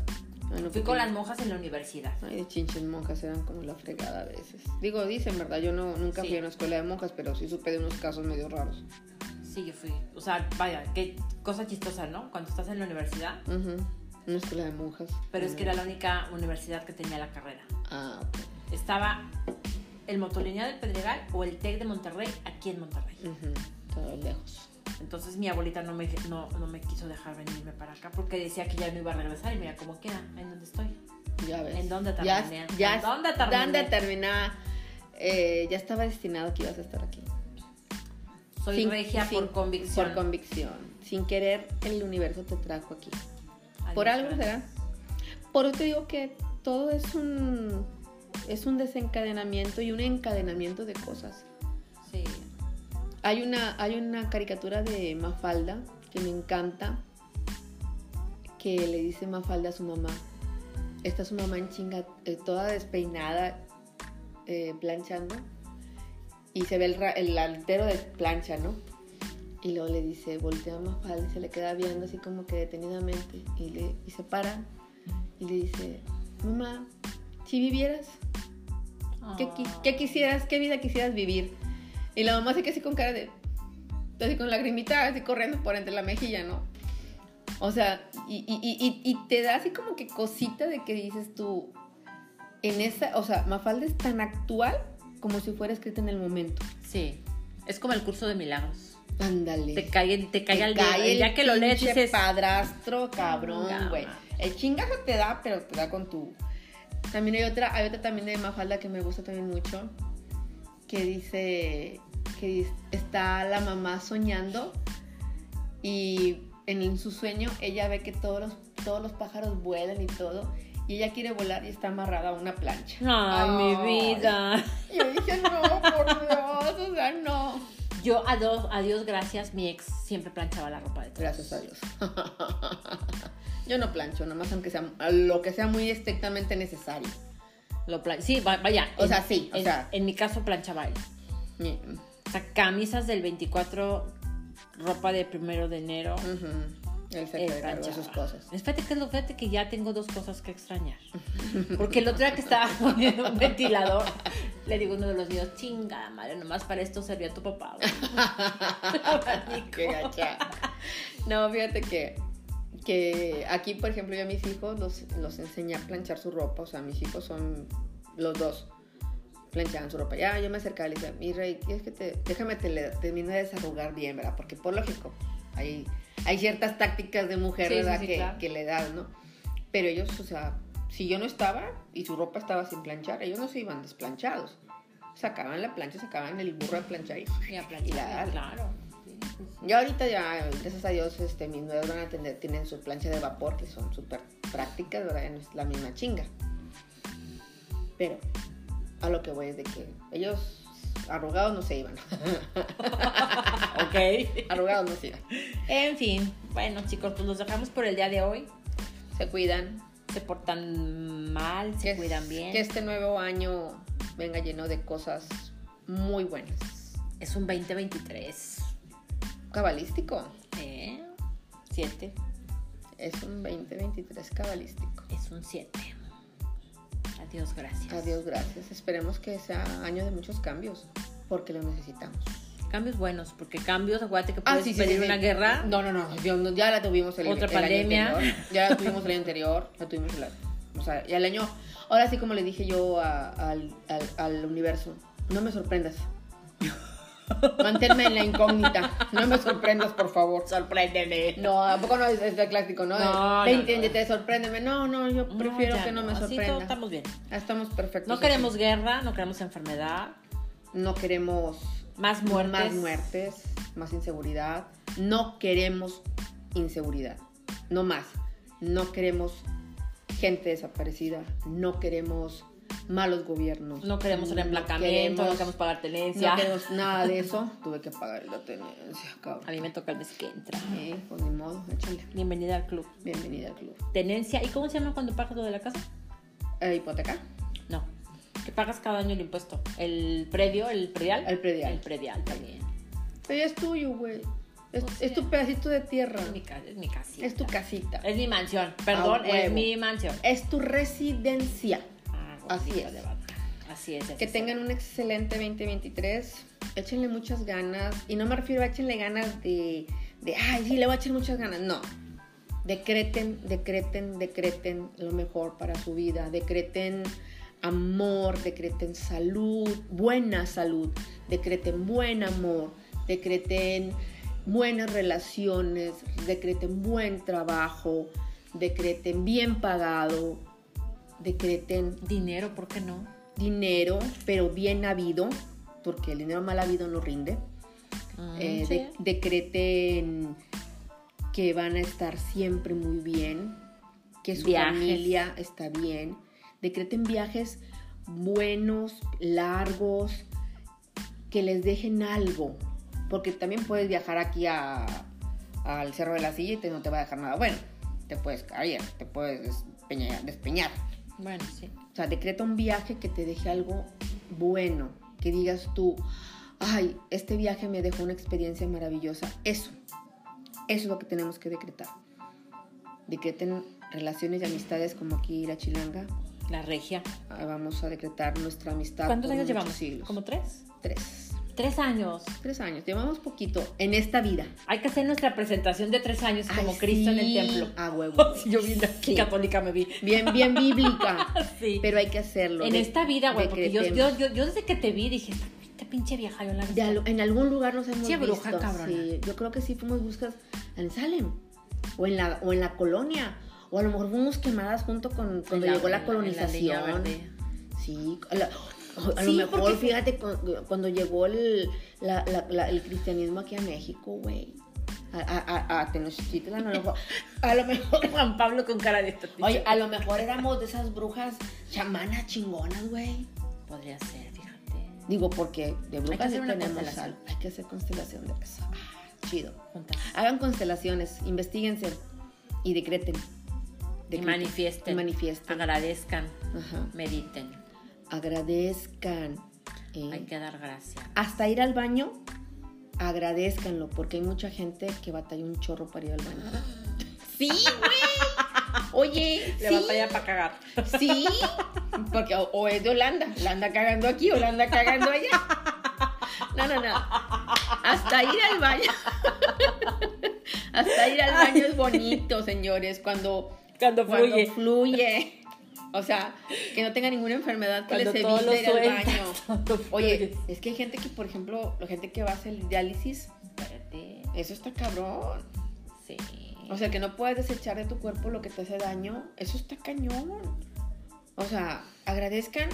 Ay, no, Fui con las monjas en la universidad. Ay, de chinches monjas eran como la fregada a veces. Digo, dicen, ¿verdad? Yo no, nunca Sí. fui a una escuela de monjas, pero sí supe de unos casos medio raros. Sí, yo fui. O sea, vaya, qué cosa chistosa, ¿no? Cuando estás en la universidad. Ujú. Una escuela de monjas. Pero es que era la única universidad que tenía la carrera. Ah, ok. Estaba el Motolineal del Pedregal o el TEC de Monterrey aquí en Monterrey. Ujú. Todo lejos. Entonces mi abuelita no me, no, no me quiso dejar venirme para acá porque decía que ya no iba a regresar y mira cómo queda, en dónde estoy. Ya ves. ¿En dónde ya, terminé? ya, ¿En dónde terminé? ¿Dónde terminé? Eh, ya estaba destinado que ibas a estar aquí. Soy Sin- regia sin- por convicción. Por convicción. Sin querer, el universo te trajo aquí. Por algo será. Por eso te digo que todo es un, es un desencadenamiento y un encadenamiento de cosas. Sí. Hay una, hay una caricatura de Mafalda que me encanta, que le dice Mafalda a su mamá. Está su mamá en chinga, eh, toda despeinada, eh, planchando, y se ve el, el altero de plancha, ¿no? Y luego le dice, voltea a Mafalda y se le queda viendo así como que detenidamente, y, le, y se para y le dice, mamá, si vivieras, ¿Qué, qui- Ah. qué quisieras, qué vida quisieras vivir? Y la mamá se queda así con cara de. Así con lagrimita, así corriendo por entre la mejilla, ¿no? O sea, y, y- y- y- y te da así como que cosita de que dices tú. En esa. O sea, Mafalda es tan actual como si fuera escrita en el momento. Sí. Es como el curso de milagros. Ándale. Te cae, te cae al el Ya que lo lees, dices. padrastro, cabrón, güey. El chingazo te da, pero te da con tu. También hay otra, hay otra también de Mafalda que me gusta también mucho. Que dice que está la mamá soñando y en su sueño ella ve que todos los, todos los pájaros vuelan y todo. Y ella quiere volar y está amarrada a una plancha. Ay, mi vida. Y yo dije, no, por Dios, o sea, no. Yo, a Dios, a Dios gracias, mi ex siempre planchaba la ropa de todos. Gracias a Dios. [laughs] Yo no plancho, nomás aunque sea lo que sea muy estrictamente necesario. Lo plan- sí, va- vaya. O en- sea, sí, o en, sea. En mi caso planchaba él. O sea, camisas del 24, ropa de primero de enero. Él se de sus cosas. Fíjate que, es lo- fíjate que ya tengo dos cosas que extrañar. Porque el otro día que estaba [laughs] poniendo un ventilador, le digo a uno de los niños, chinga, madre, nomás para esto servía tu papá. güey". [laughs] Abanico. Qué gacha. No, fíjate que, que aquí, por ejemplo, yo a mis hijos los, los enseñé a planchar su ropa. O sea, mis hijos son los dos. Planchaban su ropa. Ya, yo me acercaba y le decía, mi rey, es que te, déjame te, de desarrugar bien, ¿verdad? Porque por lógico, hay, hay ciertas tácticas de mujer, Sí, ¿verdad? sí, que, claro. que le das, ¿no? Pero ellos, o sea, si yo no estaba y su ropa estaba sin planchar, ellos no se iban desplanchados. Sacaban la plancha, sacaban el burro de planchar y Y a Y planchar, la- claro. Yo ahorita ya, gracias a Dios, este, mis nuevos van a tener, tienen su plancha de vapor, que son súper prácticas, ¿verdad? Ya no es la misma chinga. Pero a lo que voy es de que ellos arrugados no se iban. [laughs] Ok. arrugados no se iban. En fin, bueno chicos, pues los dejamos por el día de hoy. Se cuidan. Se portan mal, se que, cuidan bien. Que este nuevo año venga lleno de cosas muy buenas. Es un 2023. Cabalístico. ¿Eh? 7. Es un 2023 cabalístico. Es un 7. Adiós, gracias. Adiós, gracias. Esperemos que sea año de muchos cambios, porque lo necesitamos. Cambios buenos, porque cambios, acuérdate que Ah, puedes sí, sí, pedir sí, una guerra. No, no, no, yo ya la tuvimos el, Otra el año pandemia. anterior. Ya la tuvimos el año anterior. La tuvimos el, o sea, ya el año. Ahora sí, como le dije yo a- al, al- al universo, no me sorprendas. Manténme en la incógnita. No me sorprendas, por favor. Sorpréndeme. No, ¿a poco no es, es el clásico, no? No, De, no, "Te- no. sorpréndeme. No, no, yo prefiero ya que no me Así sorprenda. todos estamos bien. Estamos perfectos. No así. queremos guerra, no queremos enfermedad, No queremos más muertes. Más muertes, más inseguridad. No queremos inseguridad. No más. No queremos gente desaparecida. No queremos malos gobiernos. No queremos el emplacamiento, no queremos, pagar tenencia. no queremos nada de eso. [laughs] Tuve que pagar la tenencia, cabrón. A mí me toca el mes que entra. Eh, pues ni modo, échale. Bienvenida al club. Bienvenida al club. Tenencia. ¿Y cómo se llama cuando pagas lo de la casa? Eh, ¿Hipoteca? No. Que pagas cada año el impuesto. El predio, el predial. El predial. El predial también. Pero es tuyo, güey. Es, es sí. tu pedacito de tierra. Es mi, es mi casita. Es tu casita. Es mi mansión. Perdón, A es mi mansión. Es tu residencia. Así es. Así es. así Que tengan un excelente 2023. Échenle muchas ganas. Y no me refiero a échenle ganas de, de ay, sí, le voy a echar muchas ganas. No. Decreten, decreten, decreten lo mejor para su vida. Decreten amor, decreten salud, buena salud. Decreten buen amor. Decreten buenas relaciones. Decreten buen trabajo. Decreten bien pagado. Decreten Dinero, ¿por qué no? dinero, pero bien habido, porque el dinero mal habido no rinde. Mm, Eh, sí. de- decreten que van a estar siempre muy bien, que su Viajes. familia está bien. Decreten viajes buenos, largos, que les dejen algo. Porque también puedes viajar aquí a, al Cerro de la Silla y te- no te va a dejar nada bueno. Te puedes caer, te puedes despeñar. despeñar. Bueno, sí. O sea, decreta un viaje que te deje algo bueno, que digas tú, ay, este viaje me dejó una experiencia maravillosa. Eso, eso es lo que tenemos que decretar. Decreten relaciones y amistades como aquí la chilanga. La regia. Ah, Vamos a decretar nuestra amistad. ¿Cuántos por años llevamos? Siglos. ¿Como tres? tres. Tres años. Tres años. Llevamos poquito en esta vida. Hay que hacer nuestra presentación de tres años como Ay, Cristo en el templo. A huevo. [laughs] Yo vi Sí. católica me vi. Bien, bien bíblica. [laughs] Sí. Pero hay que hacerlo. en De- esta vida, güey, porque yo, yo, yo, yo desde que te vi dije, esta, pinche vieja yo la vi. En algún lugar nos hemos Sí, bruja, visto. cabrona. Sí, yo creo que sí fuimos buscas en Salem o en la o en la colonia o a lo mejor fuimos quemadas junto con cuando llegó la colonización. Verde. sí, a, lo mejor porque- fíjate cu- cuando llegó el, la- la- la- el cristianismo aquí a México, güey. A, a, a, a Tenochtitlan, a lo mejor, [laughs] a lo mejor Juan Pablo con cara de esta Oye, a lo mejor éramos de esas brujas chamanas chingonas, güey. Podría ser, fíjate. Digo, porque de brujas sí tenemos constelación. al- Hay que hacer constelación de eso. Ah, chido. Hagan constelaciones, investiguense y decreten. Y manifiesten. Y manifiesten. Agradezcan. Ajá. Mediten. Agradezcan. eh, Hay que dar gracias. Hasta ir al baño, agradezcanlo, porque hay mucha gente que batalla un chorro para ir al baño. [gasps] Sí, güey. Oye, Le sí. batalla para cagar. Sí, porque o, o es de Holanda, la anda cagando aquí o la anda cagando allá. No, no, no. Hasta ir al baño. [laughs] Hasta ir al baño es bonito, señores, cuando, Cuando cuando fluye. O sea, que no tenga ninguna enfermedad que Cuando les evite ir al baño. [laughs] Oye, es que hay gente que, por ejemplo, la gente que va a hacer el diálisis, Espérate. eso está cabrón. Sí. O sea, que no puedes desechar de tu cuerpo lo que te hace daño, eso está cañón. O sea, agradezcan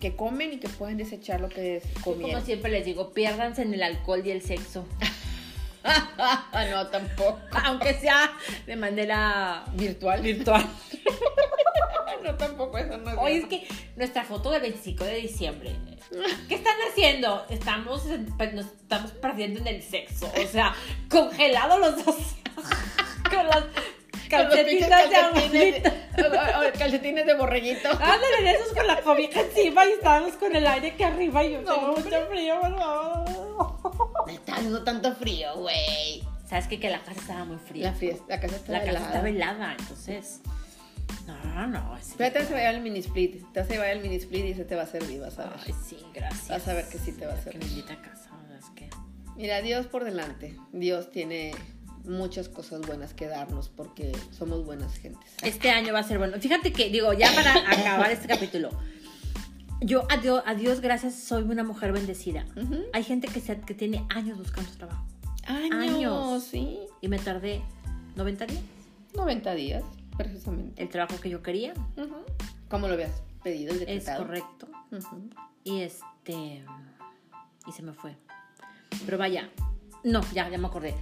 que comen y que pueden desechar lo que es- Yo como comieron. siempre les digo, piérdanse en el alcohol y el sexo. [laughs] no, tampoco. Aunque sea de manera Virtual. virtual. [laughs] no es Oye, es cierto. que nuestra foto del 25 de diciembre. ¿Qué están haciendo? Estamos, pues, nos estamos perdiendo en el sexo. O sea, congelados los dos. [laughs] Con las calcetitas de de- calcetines de borreguito. Ándale, de esos con la cobija encima y estábamos con el aire aquí arriba y yo No, tengo mucho frío, por favor. Me está haciendo tanto frío, güey. ¿Sabes qué? Que la casa estaba muy fría. La, fiesta, la casa está La casa helada. estaba helada, entonces. No, no. ese- Pero te vas a llevar el mini split. Te vas a llevar el mini split y se te va a servir, vas a ver. Ay, sí, gracias. Vas a ver que sí te va a Que servir. me invita a casa, ¿verdad? es que. Mira, Dios por delante. Dios tiene muchas cosas buenas que darnos porque somos buenas gentes. Este año va a ser bueno. Fíjate que, digo, ya para [coughs] acabar este capítulo. Yo, a Dios, a Dios gracias, soy una mujer bendecida. Hay gente que, se, que tiene años buscando trabajo. Años, Años. sí. Y me tardé 90 días. 90 días, precisamente. El trabajo que yo quería Ujú. ¿Cómo lo habías pedido y es correcto. Ujú. Y este. Y se me fue. Pero vaya. No, ya, ya me acordé.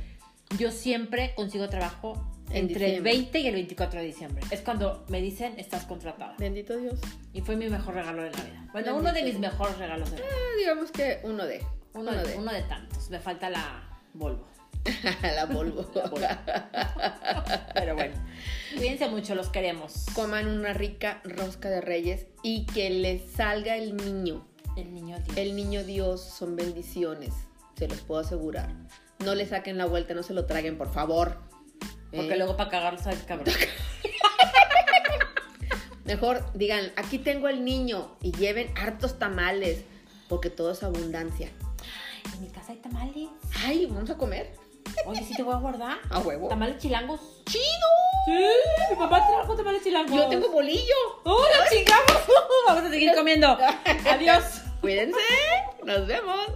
Yo siempre consigo trabajo En entre el diciembre. 20 y el 24 de diciembre. Es cuando me dicen estás contratada. Bendito Dios. Y fue mi mejor regalo de Navidad. Bueno, Bendito uno de mis Dios. mejores regalos de Navidad. Ah, digamos que uno de. Uno, de, uno de tantos. Me falta la Volvo. [laughs] La Volvo. La Volvo. Pero bueno. Cuídense mucho, los queremos. Coman una rica rosca de reyes y que les salga el niño. El niño Dios. El niño Dios son bendiciones, se los puedo asegurar. No le saquen la vuelta, no se lo traguen, por favor. Porque ¿Eh? luego para cagarlo sabe cabrón. [laughs] Mejor digan, aquí tengo el niño y lleven hartos tamales, porque todo es abundancia. En mi casa hay tamales. Ay, vamos a comer. Oye, sí te voy a guardar. A huevo. Tamales chilangos. ¡Chido! Sí, mi papá trajo tamales chilangos. Yo tengo bolillo. ¡Oh, la chingamos! [laughs] Vamos a seguir comiendo. [laughs] Adiós. Cuídense. Nos vemos.